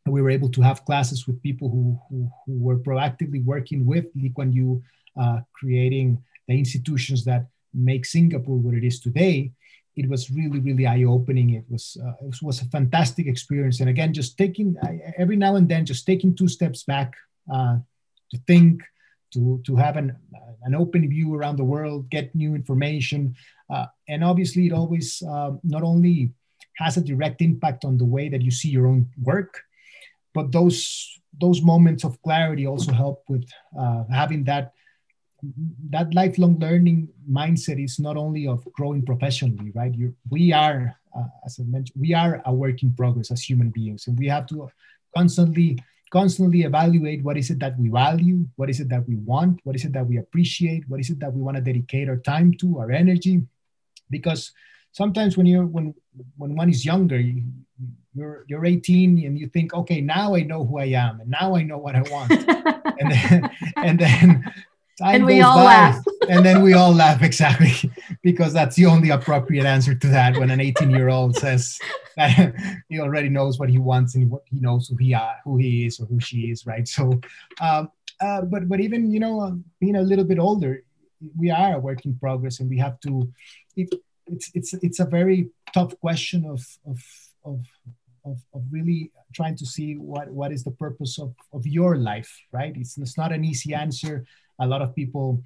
B: we were able to have classes with people who, who, who were proactively working with Lee Kuan Yew, uh, creating the institutions that make Singapore what it is today it was really really eye-opening. It was uh, it was a fantastic experience. And again just taking every now and then just taking two steps back uh, to think to to have an an open view around the world get new information uh, and obviously it always uh, not only has a direct impact on the way that you see your own work but those those moments of clarity also help with uh, having that that lifelong learning mindset is not only of growing professionally right? You we are uh, as i mentioned we are a work in progress as human beings and we have to constantly constantly evaluate what is it that we value what is it that we want what is it that we appreciate what is it that we want to dedicate our time to our energy. Because sometimes when you're when when one is younger you, you're you're 18 and you think okay now i know who i am and now i know what i want. And then and then
C: and we all by, laugh.
B: And then we all laugh exactly because that's the only appropriate answer to that when an 18 year old says that he already knows what he wants and he knows who he are, who he is or who she is right? So um, uh, but but even you know uh, being a little bit older we are a work in progress and we have to it, it's it's it's a very tough question of of of of, of really trying to see what what is the purpose of, of your life right? It's, it's not an easy answer a lot of people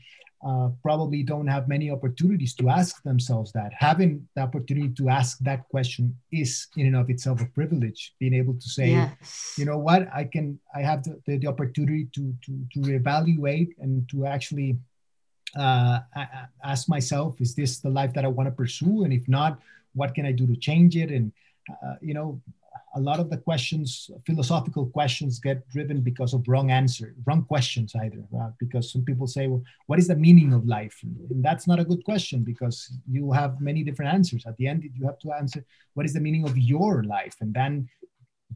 B: uh, probably don't have many opportunities to ask themselves that. Having the opportunity to ask that question is, in and of itself, a privilege. Being able to say, yes. you know what, I can, I have the, the, the opportunity to to to evaluate and to actually uh, ask myself, is this the life that I want to pursue? And if not, what can I do to change it? And uh, you know, a lot of the questions, philosophical questions, get driven because of wrong answer, wrong questions either. Uh, because some people say, "Well, what is the meaning of life?" And that's not a good question because you have many different answers. At the end, you have to answer, "What is the meaning of your life?" And then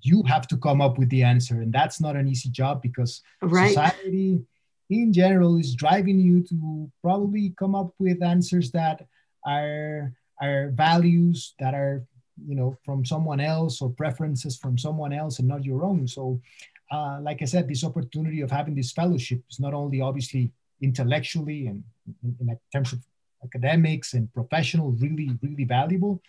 B: you have to come up with the answer, and that's not an easy job because right. society in general is driving you to probably come up with answers that are are values that are you know from someone else or preferences from someone else and not your own so uh, like i said this opportunity of having this fellowship is not only obviously intellectually and in, in terms of academics and professional really really valuable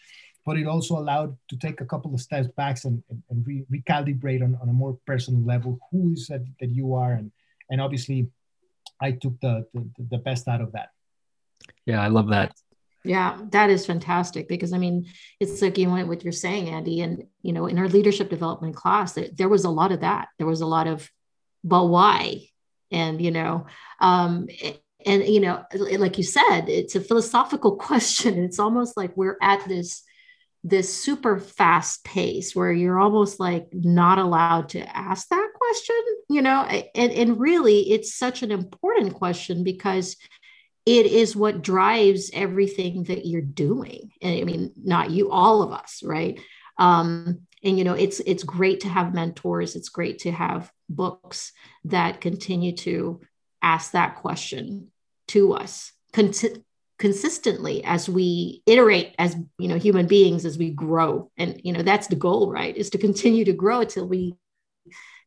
B: but it also allowed to take a couple of steps back and, and, and re- recalibrate on, on a more personal level who is that, that you are and and obviously I took the, the, the best out of that.
A: Yeah, I love that.
C: Yeah, that is fantastic because I mean, it's like you know what you're saying, Andy, and you know, in our leadership development class, there was a lot of that. There was a lot of, but why? And you know, um, and you know, like you said, it's a philosophical question. It's almost like we're at this this super fast pace where you're almost like not allowed to ask that question you know and, and really it's such an important question because it is what drives everything that you're doing. And i mean not you all of us right? Um, and you know it's it's great to have mentors. It's great to have books that continue to ask that question to us consistently as we iterate as you know human beings as we grow. And you know that's the goal right? Is to continue to grow till we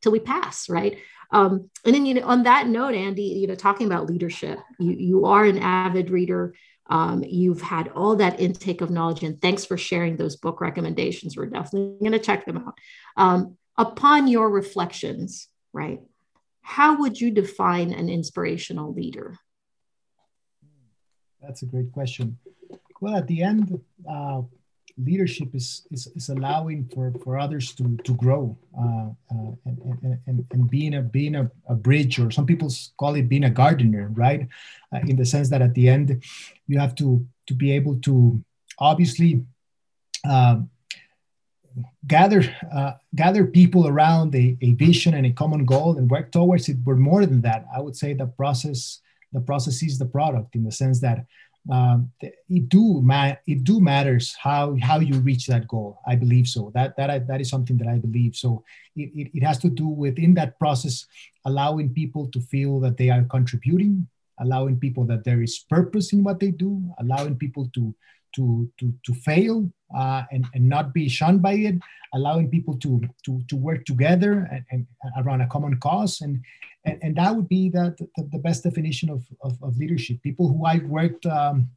C: till we pass right um, and then you know on that note andy you know talking about leadership you you are an avid reader. Um, you've had all that intake of knowledge and thanks for sharing those book recommendations. We're definitely going to check them out. Um, upon your reflections right how would you define an inspirational leader?
B: That's a great question. Well, at the end, uh, leadership is, is, is allowing for, for others to, to grow uh, uh, and, and, and being, a, being a, a bridge, or some people call it being a gardener, right? Uh, in the sense that at the end, you have to, to be able to obviously um, gather uh, gather people around a, a vision and a common goal and work towards it. But more than that, I would say the process the process is the product in the sense that um, it do ma- it do matters how how you reach that goal. I believe so. That that that is something that I believe. So it, it, it has to do with in that process allowing people to feel that they are contributing, allowing people that there is purpose in what they do, allowing people to to to to fail uh, and and not be shunned by it, allowing people to to to work together and, and around a common cause, and and, and that would be the, the, the best definition of, of, of leadership. People who I've worked um,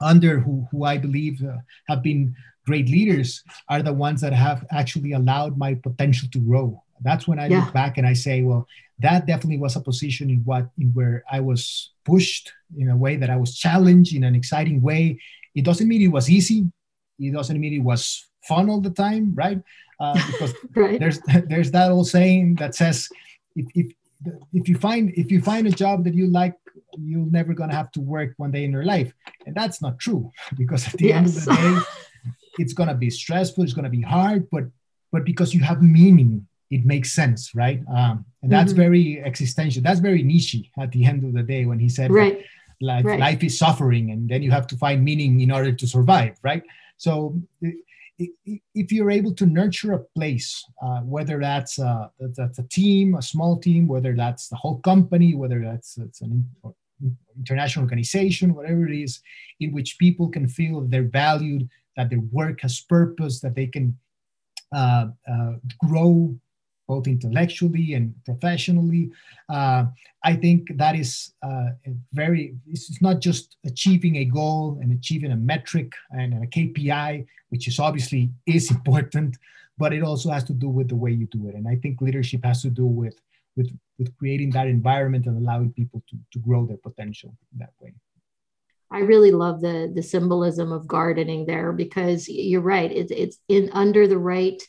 B: under, who who I believe uh, have been great leaders, are the ones that have actually allowed my potential to grow. That's when I yeah. look back and I say, well, that definitely was a position in what in where I was pushed in a way that I was challenged in an exciting way it doesn't mean it was easy. It doesn't mean it was fun all the time, right? Uh, because right. there's there's that old saying that says if, if if you find if you find a job that you like you're never going to have to work one day in your life and that's not true because at the yes. end of the day it's going to be stressful it's going to be hard but but because you have meaning it makes sense right um, and that's mm-hmm. very existential that's very Nietzsche at the end of the day when he said
C: right.
B: life,
C: right.
B: life is suffering and then you have to find meaning in order to survive right so if you're able to nurture a place, uh, whether that's a, that's a team, a small team, whether that's the whole company, whether that's an international organization, whatever it is, in which people can feel they're valued, that their work has purpose, that they can uh, uh, grow both intellectually and professionally. Uh, I think that is uh, very, it's not just achieving a goal and achieving a metric and a KPI, which is obviously is important, but it also has to do with the way you do it. And I think leadership has to do with, with, with creating that environment and allowing people to, to grow their potential that way.
C: I really love the the symbolism of gardening there because you're right. It's it's in under the right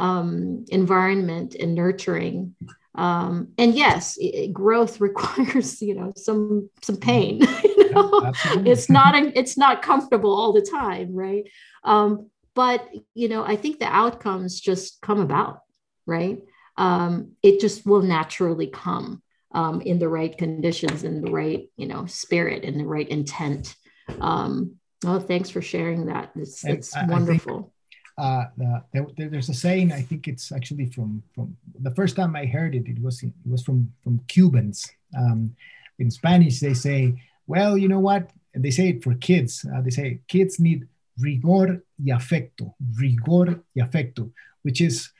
C: um, environment and nurturing. Um, and yes, it, growth requires you know some some pain. You know? it's not it's not comfortable all the time, right? Um, but you know, I think the outcomes just come about, right? Um, it just will naturally come um, in the right conditions, in the right you know spirit, and the right intent. Um, oh, thanks for sharing that. It's, it's wonderful
B: uh, the, there's a saying. I think it's actually from from the first time I heard it. It was it was from from Cubans. Um, in Spanish, they say, "Well, you know what?" They say it for kids. Uh, they say kids need rigor y afecto, rigor y afecto, which is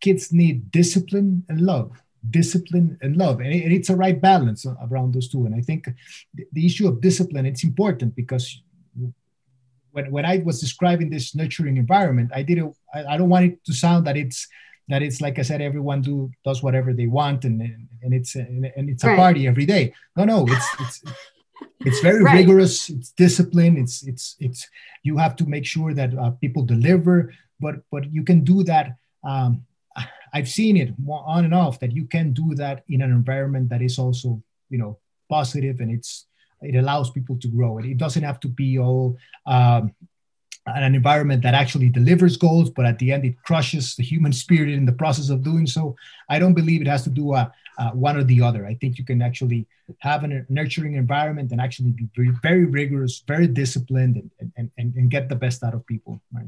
B: kids need discipline and love discipline and love and, it's a right balance around those two and i think the issue of discipline it's important because when, when I was describing this nurturing environment, I didn't I, I don't want it to sound that it's that it's like I said, everyone do does whatever they want and and it's and, it's a right. party every day. No, no, it's it's it's very right. rigorous. It's discipline. It's it's it's you have to make sure that uh, people deliver, but but you can do that. Um, I've seen it on and off that you can do that in an environment that is also you know positive and it's it allows people to grow. and It, doesn't have to be all um, an environment that actually delivers goals, but at the end it crushes the human spirit in the process of doing so. I don't believe it has to do uh, uh, one or the other. I think you can actually have a nurturing environment and actually be very, very rigorous, very disciplined, and, and, and, and get the best out of people. Right?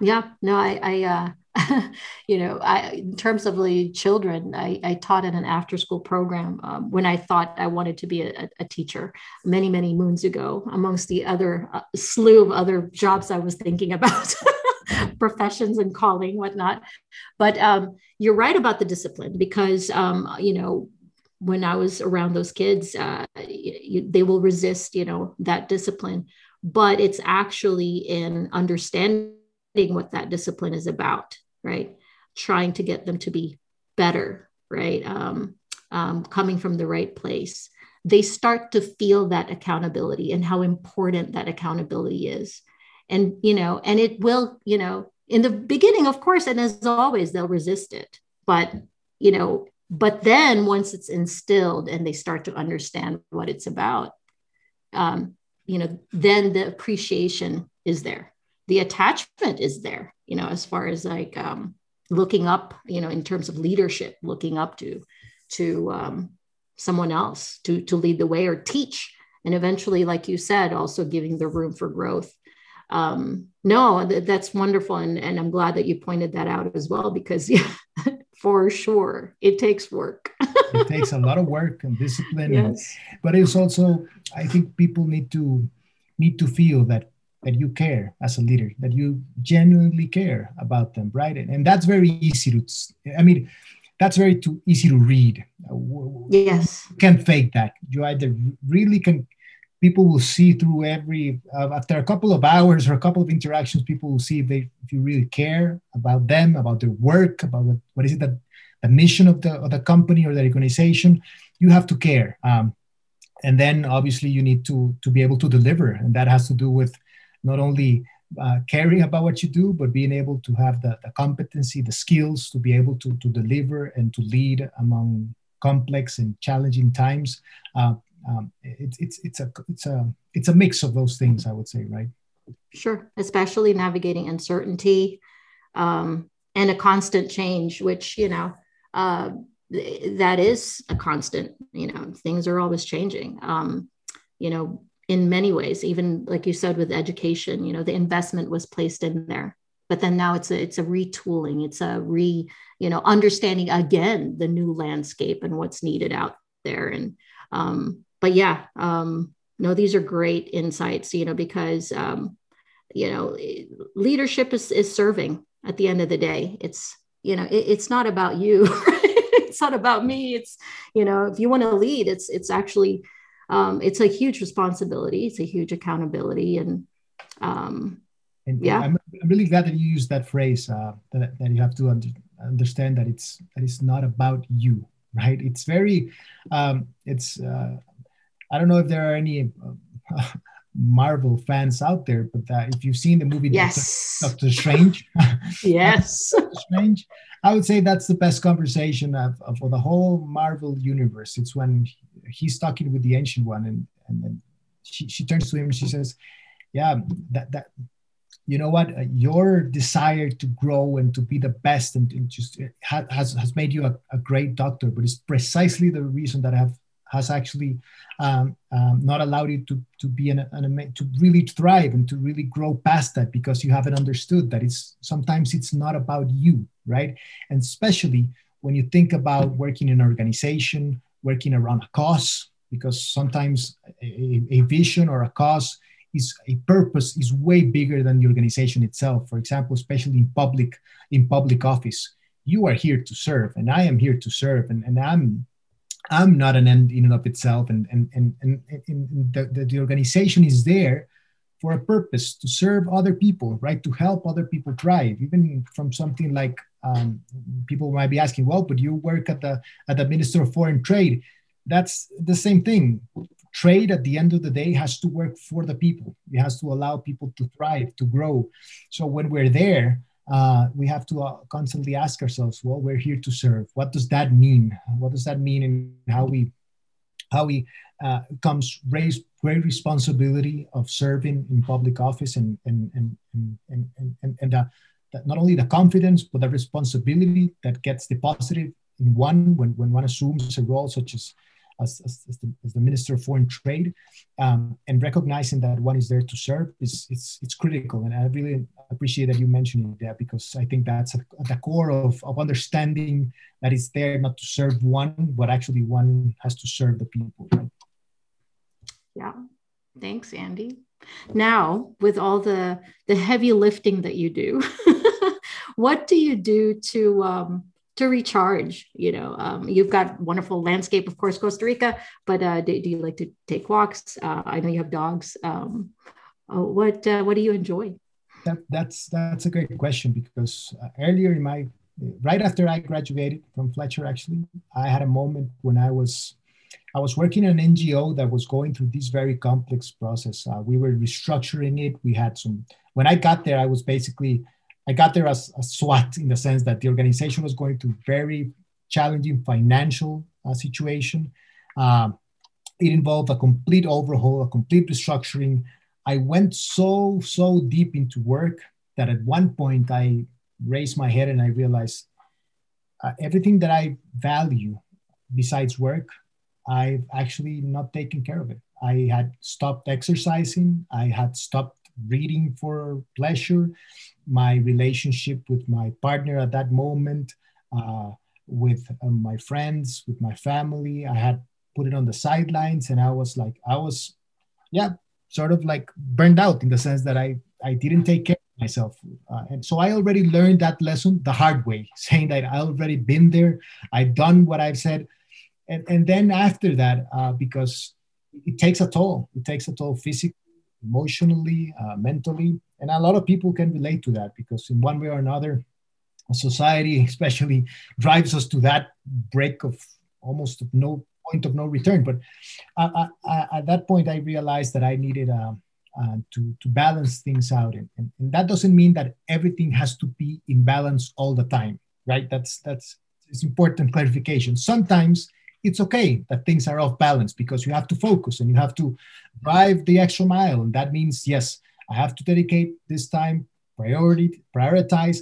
C: Yeah, no, I, I uh, you know, I, in terms of the children, I, I taught in an after school program um, when I thought I wanted to be a, a, teacher many, many moons ago, amongst the other uh, slew of other jobs I was thinking about, professions and calling, whatnot. But um, you're right about the discipline because, um, you know, when I was around those kids, uh, you, they will resist, you know, that discipline. But it's actually in understanding what that discipline is about right? Trying to get them to be better, right? Um, um, coming from the right place. They start to feel that accountability and how important that accountability is. And, you know, and it will, you know, in the beginning, of course, and as always, they'll resist it. But, you know, but then once it's instilled and they start to understand what it's about, um, you know, then the appreciation is there the attachment is there you know as far as like um, looking up you know in terms of leadership looking up to to um, someone else to to lead the way or teach. And eventually like you said also giving the room for growth. Um, no th- that's wonderful. And, and i'm glad that you pointed that out as well because yeah, for sure it takes work.
B: It takes a lot of work and discipline yes. but it's also i think people need to need to feel that that you care as a leader, that you genuinely care about them, right? And, and that's very easy to, I mean, that's very too easy to read.
C: Yes.
B: You can fake that. You either really can, people will see through every, uh, after a couple of hours or a couple of interactions, people will see if, they, if you really care about them, about their work, about what, what is it that the mission of the, of the company or the organization. You have to care. Um, and then obviously you need to to be able to deliver and that has to do with not only uh, caring about what you do, but being able to have the, the competency, the skills to be able to, to deliver and to lead among complex and challenging times. Uh, um, it, it's it's a it's a it's a mix of those things, I would say, right?
C: Sure, especially navigating uncertainty um, and a constant change, which you know uh, that is a constant. You know, things are always changing. Um, you know, in many ways even like you said with education you know the investment was placed in there but then now it's a it's a retooling it's a re you know understanding again the new landscape and what's needed out there. And um but yeah um no these are great insights you know because um you know leadership is is serving at the end of the day. It's you know it, it's not about you it's not about me. It's you know if you want to lead it's it's actually um, it's a huge responsibility. It's a huge accountability, and um,
B: and yeah, I'm, I'm, really glad that you used that phrase. Uh, that, that you have to under, understand that it's that it's not about you, right? It's very, um, it's. Uh, I don't know if there are any uh, Marvel fans out there, but that if you've seen the movie
C: yes.
B: Doctor, Doctor Strange,
C: yes,
B: Doctor Strange, I would say that's the best conversation of, of for the whole Marvel universe. It's when he's talking with the ancient one and and then she, she turns to him and she says yeah that that you know what? Uh, your desire to grow and to be the best and, and just has has made you a, a, great doctor but it's precisely the reason that have has actually um, um, not allowed you to to be an, an to really thrive and to really grow past that because you haven't understood that it's sometimes it's not about you right? And especially when you think about working in an organization working around a cause because sometimes a, a, vision or a cause is a purpose is way bigger than the organization itself. For example especially in public in public office you are here to serve and i am here to serve and, and i'm i'm not an end in and of itself and and and, and, and the, the, the organization is there for a purpose to serve other people right? To help other people thrive even from something like um, people might be asking, well, but you work at the at the Minister of Foreign Trade. That's the same thing. Trade at the end of the day has to work for the people. It has to allow people to thrive, to grow. So when we're there, uh, we have to uh, constantly ask ourselves, well, we're here to serve. What does that mean? What does that mean in how we how we uh, comes raise great responsibility of serving in public office and and and and and, and, and, and uh, that not only the confidence but the responsibility that gets deposited in one when, when one assumes a role such as as, as, as, the, as the, Minister of Foreign Trade, um, and recognizing that one is there to serve is it's, it's critical. And I really appreciate that you mentioned that because I think that's at the core of, of understanding that it's there not to serve one, but actually one has to serve the people. Right?
C: Yeah. Thanks, Andy. Now, with all the the heavy lifting that you do, what do you do to um, to recharge? You know, um, you've got wonderful landscape, of course, Costa Rica. But uh, do, do, you like to take walks? Uh, I know you have dogs. Um, uh, what uh, what do you enjoy?
B: That, that's that's a great question because uh, earlier in my right after I graduated from Fletcher, actually, I had a moment when I was I was working in an NGO that was going through this very complex process. Uh, we were restructuring it. We had some. When I got there, I was basically I got there as a SWAT in the sense that the organization was going through very challenging financial uh, situation. Um, it involved a complete overhaul, a complete restructuring. I went so so deep into work that at one point I raised my head and I realized uh, everything that I value besides work I've actually not taken care of it. I had stopped exercising. I had stopped reading for pleasure. My relationship with my partner at that moment, uh, with uh, my friends, with my family, I had put it on the sidelines, and I was like, I was, yeah, sort of like burned out in the sense that I I didn't take care of myself, uh, and so I already learned that lesson the hard way, saying that I already been there. I've done what I've said and, and then after that, uh, because it takes a toll, it takes a toll physically, emotionally, uh, mentally. And a lot of people can relate to that because in one way or another, society especially drives us to that break of almost no point of no return. But uh, uh, uh, at that point, I realized that I needed uh, to, to balance things out. And, and, and, that doesn't mean that everything has to be in balance all the time, right? That's, that's it's important clarification. Sometimes it's okay that things are off balance because you have to focus and you have to drive the extra mile. And that means, yes, I have to dedicate this time, priority, prioritize.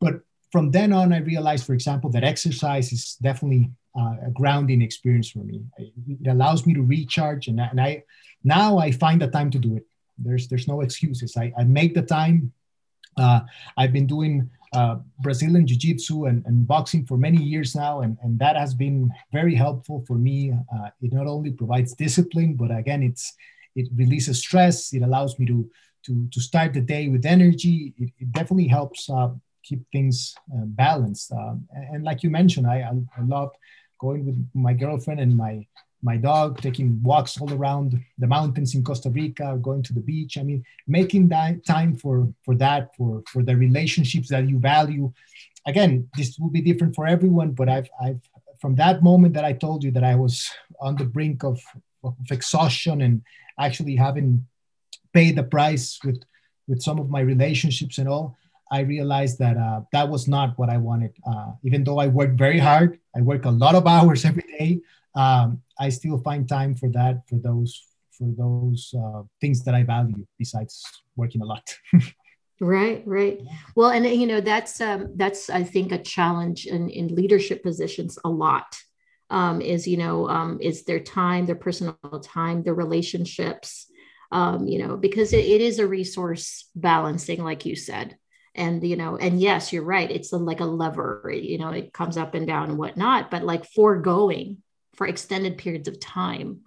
B: But from then on, I realized, for example, that exercise is definitely uh, a grounding experience for me. It allows me to recharge, and, and I now I find the time to do it. There's there's no excuses. I, I make the time. Uh, I've been doing uh, Brazilian Jiu Jitsu and, and, boxing for many years now, and, and that has been very helpful for me. Uh, it not only provides discipline, but again, it's it releases stress. It allows me to to to start the day with energy. It, it definitely helps uh, keep things uh, balanced. Um, and, and, like you mentioned, I, I, I love going with my girlfriend and my my dog, taking walks all around the mountains in Costa Rica, going to the beach. I mean, making that time for for that, for for the relationships that you value. Again, this will be different for everyone, but I've I've from that moment that I told you that I was on the brink of, of exhaustion and actually having paid the price with with some of my relationships and all. I realized that uh, that was not what I wanted. Uh, even though I work very hard, I work a lot of hours every day. Um, I still find time for that, for those, for those uh, things that I value besides working a lot.
C: right, right. Well, and you know that's um, that's I think a challenge in in leadership positions a lot. Um, is you know um, is their time, their personal time, their relationships. Um, you know, because it, it is a resource balancing, like you said and you know and yes you're right it's a, like a lever you know it comes up and down and whatnot but like foregoing for extended periods of time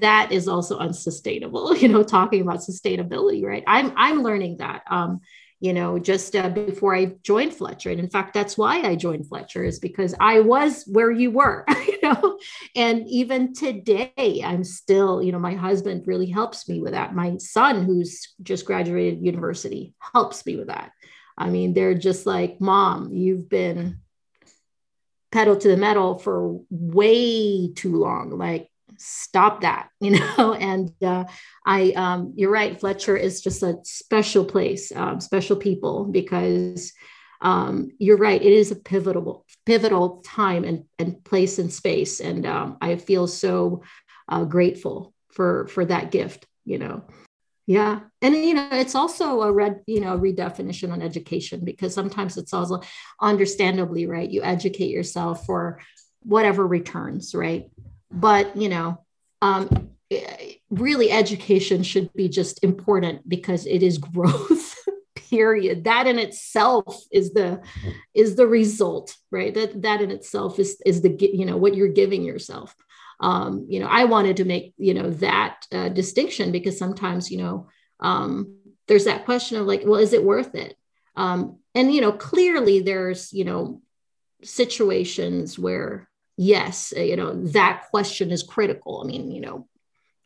C: that is also unsustainable you know talking about sustainability right? I'm i'm learning that um you know just uh, before i joined fletcher. And in fact that's why i joined fletcher is because i was where you were you know? And even today i'm still you know my husband really helps me with that. My son who's just graduated university helps me with that. I mean they're just like mom you've been pedal to the metal for way too long like stop that you know? And uh, i um, you're right fletcher is just a special place um, special people because um, you're right it is a pivotal pivotal time and, and place and space. And um, i feel so uh, grateful for for that gift you know yeah. And you know it's also a red you know redefinition on education because sometimes it's also understandably right you educate yourself for whatever returns right? But you know um, really education should be just important because it is growth period. That in itself is the is the result right? That that in itself is is the you know what you're giving yourself um, you know i wanted to make you know that uh, distinction because sometimes you know um, there's that question of like well is it worth it um, and you know clearly there's you know situations where yes, uh, you know, that question is critical. I mean, you know,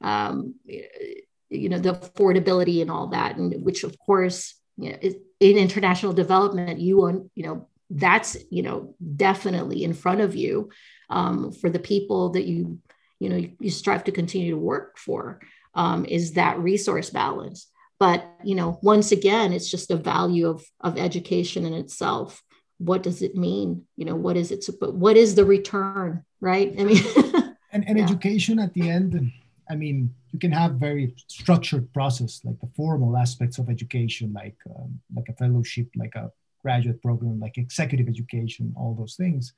C: um, you know, the affordability and all that, and which of course, you know, in international development, you want, you know, that's, you know, definitely in front of you um, for the people that you, you know, you, you strive to continue to work for um, is that resource balance. But, you know, once again, it's just a value of, of education in itself what does it mean you know what is it but what is the return right i mean
B: and, and yeah. education at the end i mean you can have very structured process like the formal aspects of education like um, like a fellowship like a graduate program like executive education all those things.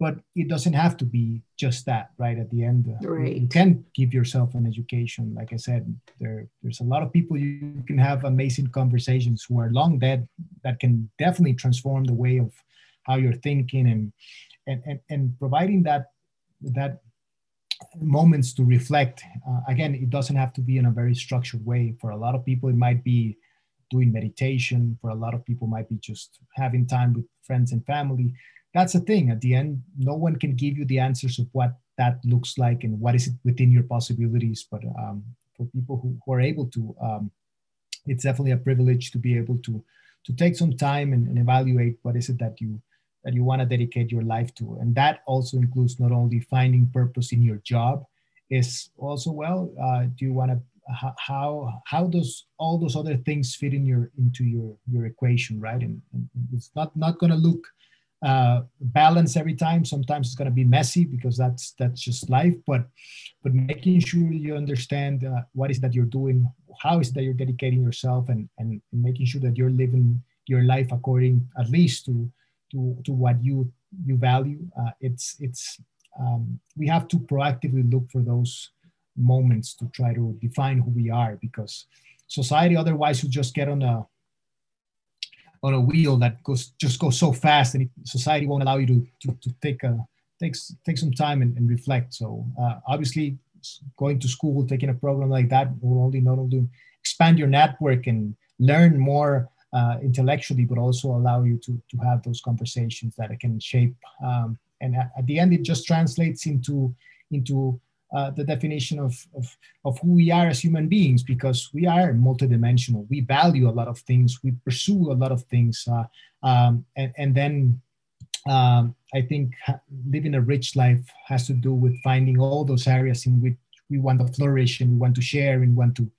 B: But it doesn't have to be just that right at the end.
C: Right.
B: you can give yourself an education. Like i said there there's a lot of people you can have amazing conversations who are long dead that can definitely transform the way of how you're thinking and and and, and providing that that moments to reflect. Uh, again it doesn't have to be in a very structured way. For a lot of people it might be doing meditation for a lot of people might be just having time with friends and family. That's the thing. At the end no one can give you the answers of what that looks like and what is it within your possibilities. But um, for people who, who, are able to um, it's definitely a privilege to be able to to take some time and, and evaluate what is it that you that you want to dedicate your life to. And that also includes not only finding purpose in your job is also well uh, do you want to how how does all those other things fit in your into your your equation right? And, and it's not not going to look uh, balanced every time. Sometimes it's going to be messy because that's that's just life but but making sure you understand uh, what is that you're doing how is that you're dedicating yourself and and making sure that you're living your life according at least to to to what you you value. Uh, it's it's um, we have to proactively look for those moments to try to define who we are because society otherwise will just get on a on a wheel that goes just goes so fast and society won't allow you to, to, to take a takes take some time and, and reflect. So uh, obviously going to school taking a program like that will only not only expand your network and learn more uh, intellectually but also allow you to, to have those conversations that can shape um, and at the end it just translates into into uh, the definition of, of, of who we are as human beings because we are multidimensional. We value a lot of things, we pursue a lot of things. Uh, um, and, and then um, I think living a rich life has to do with finding all those areas in which we want to flourish and we want to share and want to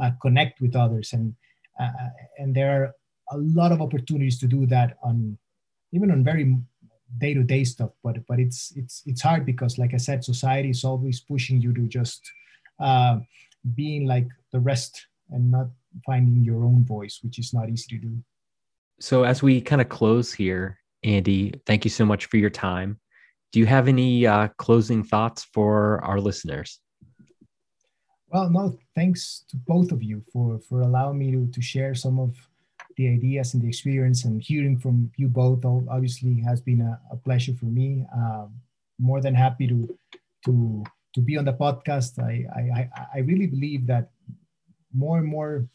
B: uh, connect with others. And, uh, and there are a lot of opportunities to do that on even on very day-to-day stuff but but it's it's it's hard because like i said society is always pushing you to just uh, being like the rest and not finding your own voice which is not easy to do.
A: So as we kind of close here andy thank you so much for your time. Do you have any uh, closing thoughts for our listeners?
B: Well no thanks to both of you for for allowing me to, to share some of the ideas and the experience and hearing from you both obviously has been a, a pleasure for me. Um, more than happy to to to be on the podcast. I I, I really believe that more and more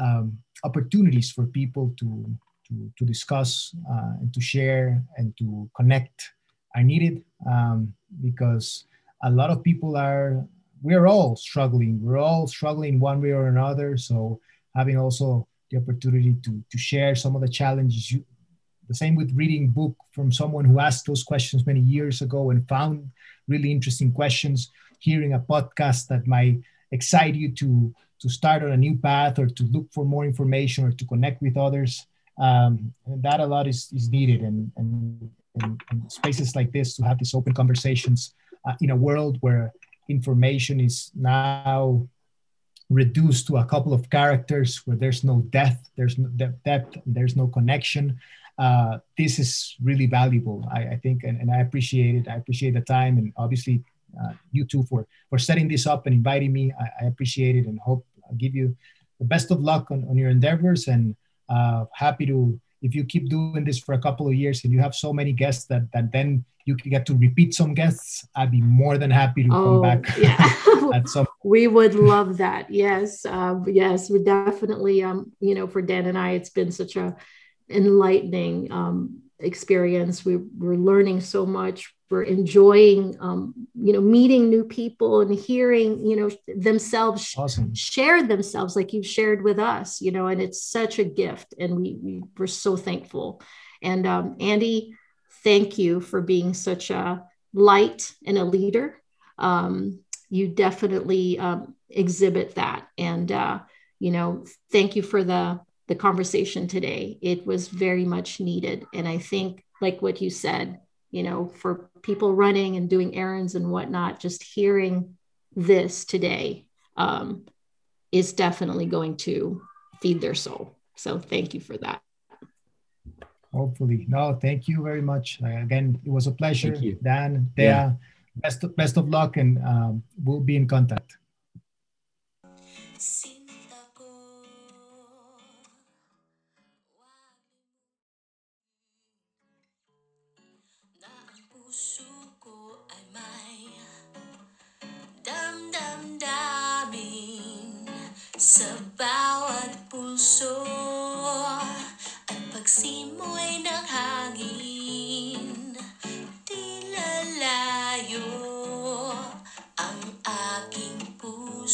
B: um, opportunities for people to to, to discuss uh, and to share and to connect are needed um, because a lot of people are we're all struggling we're all struggling one way or another so having also the opportunity to, to share some of the challenges. You, the same with reading book from someone who asked those questions many years ago and found really interesting questions. Hearing a podcast that might excite you to to start on a new path or to look for more information or to connect with others. Um, and that a lot is, is needed and, and, and, spaces like this to have these open conversations uh, in a world where information is now reduced to a couple of characters where there's no depth, there's no depth, there's no connection. Uh, this is really valuable, I, I think, and, and, I appreciate it. I appreciate the time, and obviously uh, you too for for setting this up and inviting me. I, I, appreciate it, and hope I'll give you the best of luck on, on your endeavors. And uh, happy to if you keep doing this for a couple of years and you have so many guests that that then you can get to repeat some guests, I'd be more than happy to oh, come back.
C: Yeah. at some. We would love that. Yes, uh, yes, we definitely. Um, you know, for Dan and I, it's been such a enlightening um, experience. We, we're learning so much. We're enjoying, um, you know, meeting new people and hearing, you know, themselves
B: awesome.
C: share themselves like you've shared with us, you know, and it's such a gift. And we, we we're so thankful. And um, Andy, thank you for being such a light and a leader. Um, you definitely um, exhibit that. And, uh, you know, thank you for the the conversation today. It was very much needed. And I think, like what you said, you know, for people running and doing errands and whatnot, just hearing this today um, is definitely going to feed their soul. So thank you for that.
B: Hopefully. No, thank you very much. Uh, again, it was a pleasure. Dan, Dea, yeah. Best, of, best of luck and um, we'll be in contact. sa bawat pulso at pagsimoy ng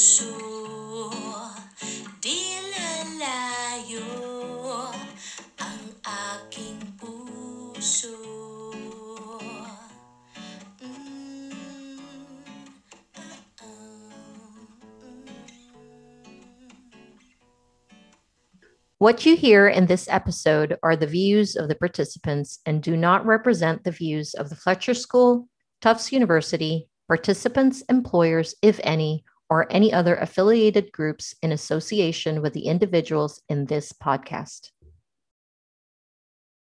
D: What you hear in this episode are the views of the participants and do not represent the views of the Fletcher School, Tufts University, participants, employers, if any, or any other affiliated groups in association with the individuals in this podcast.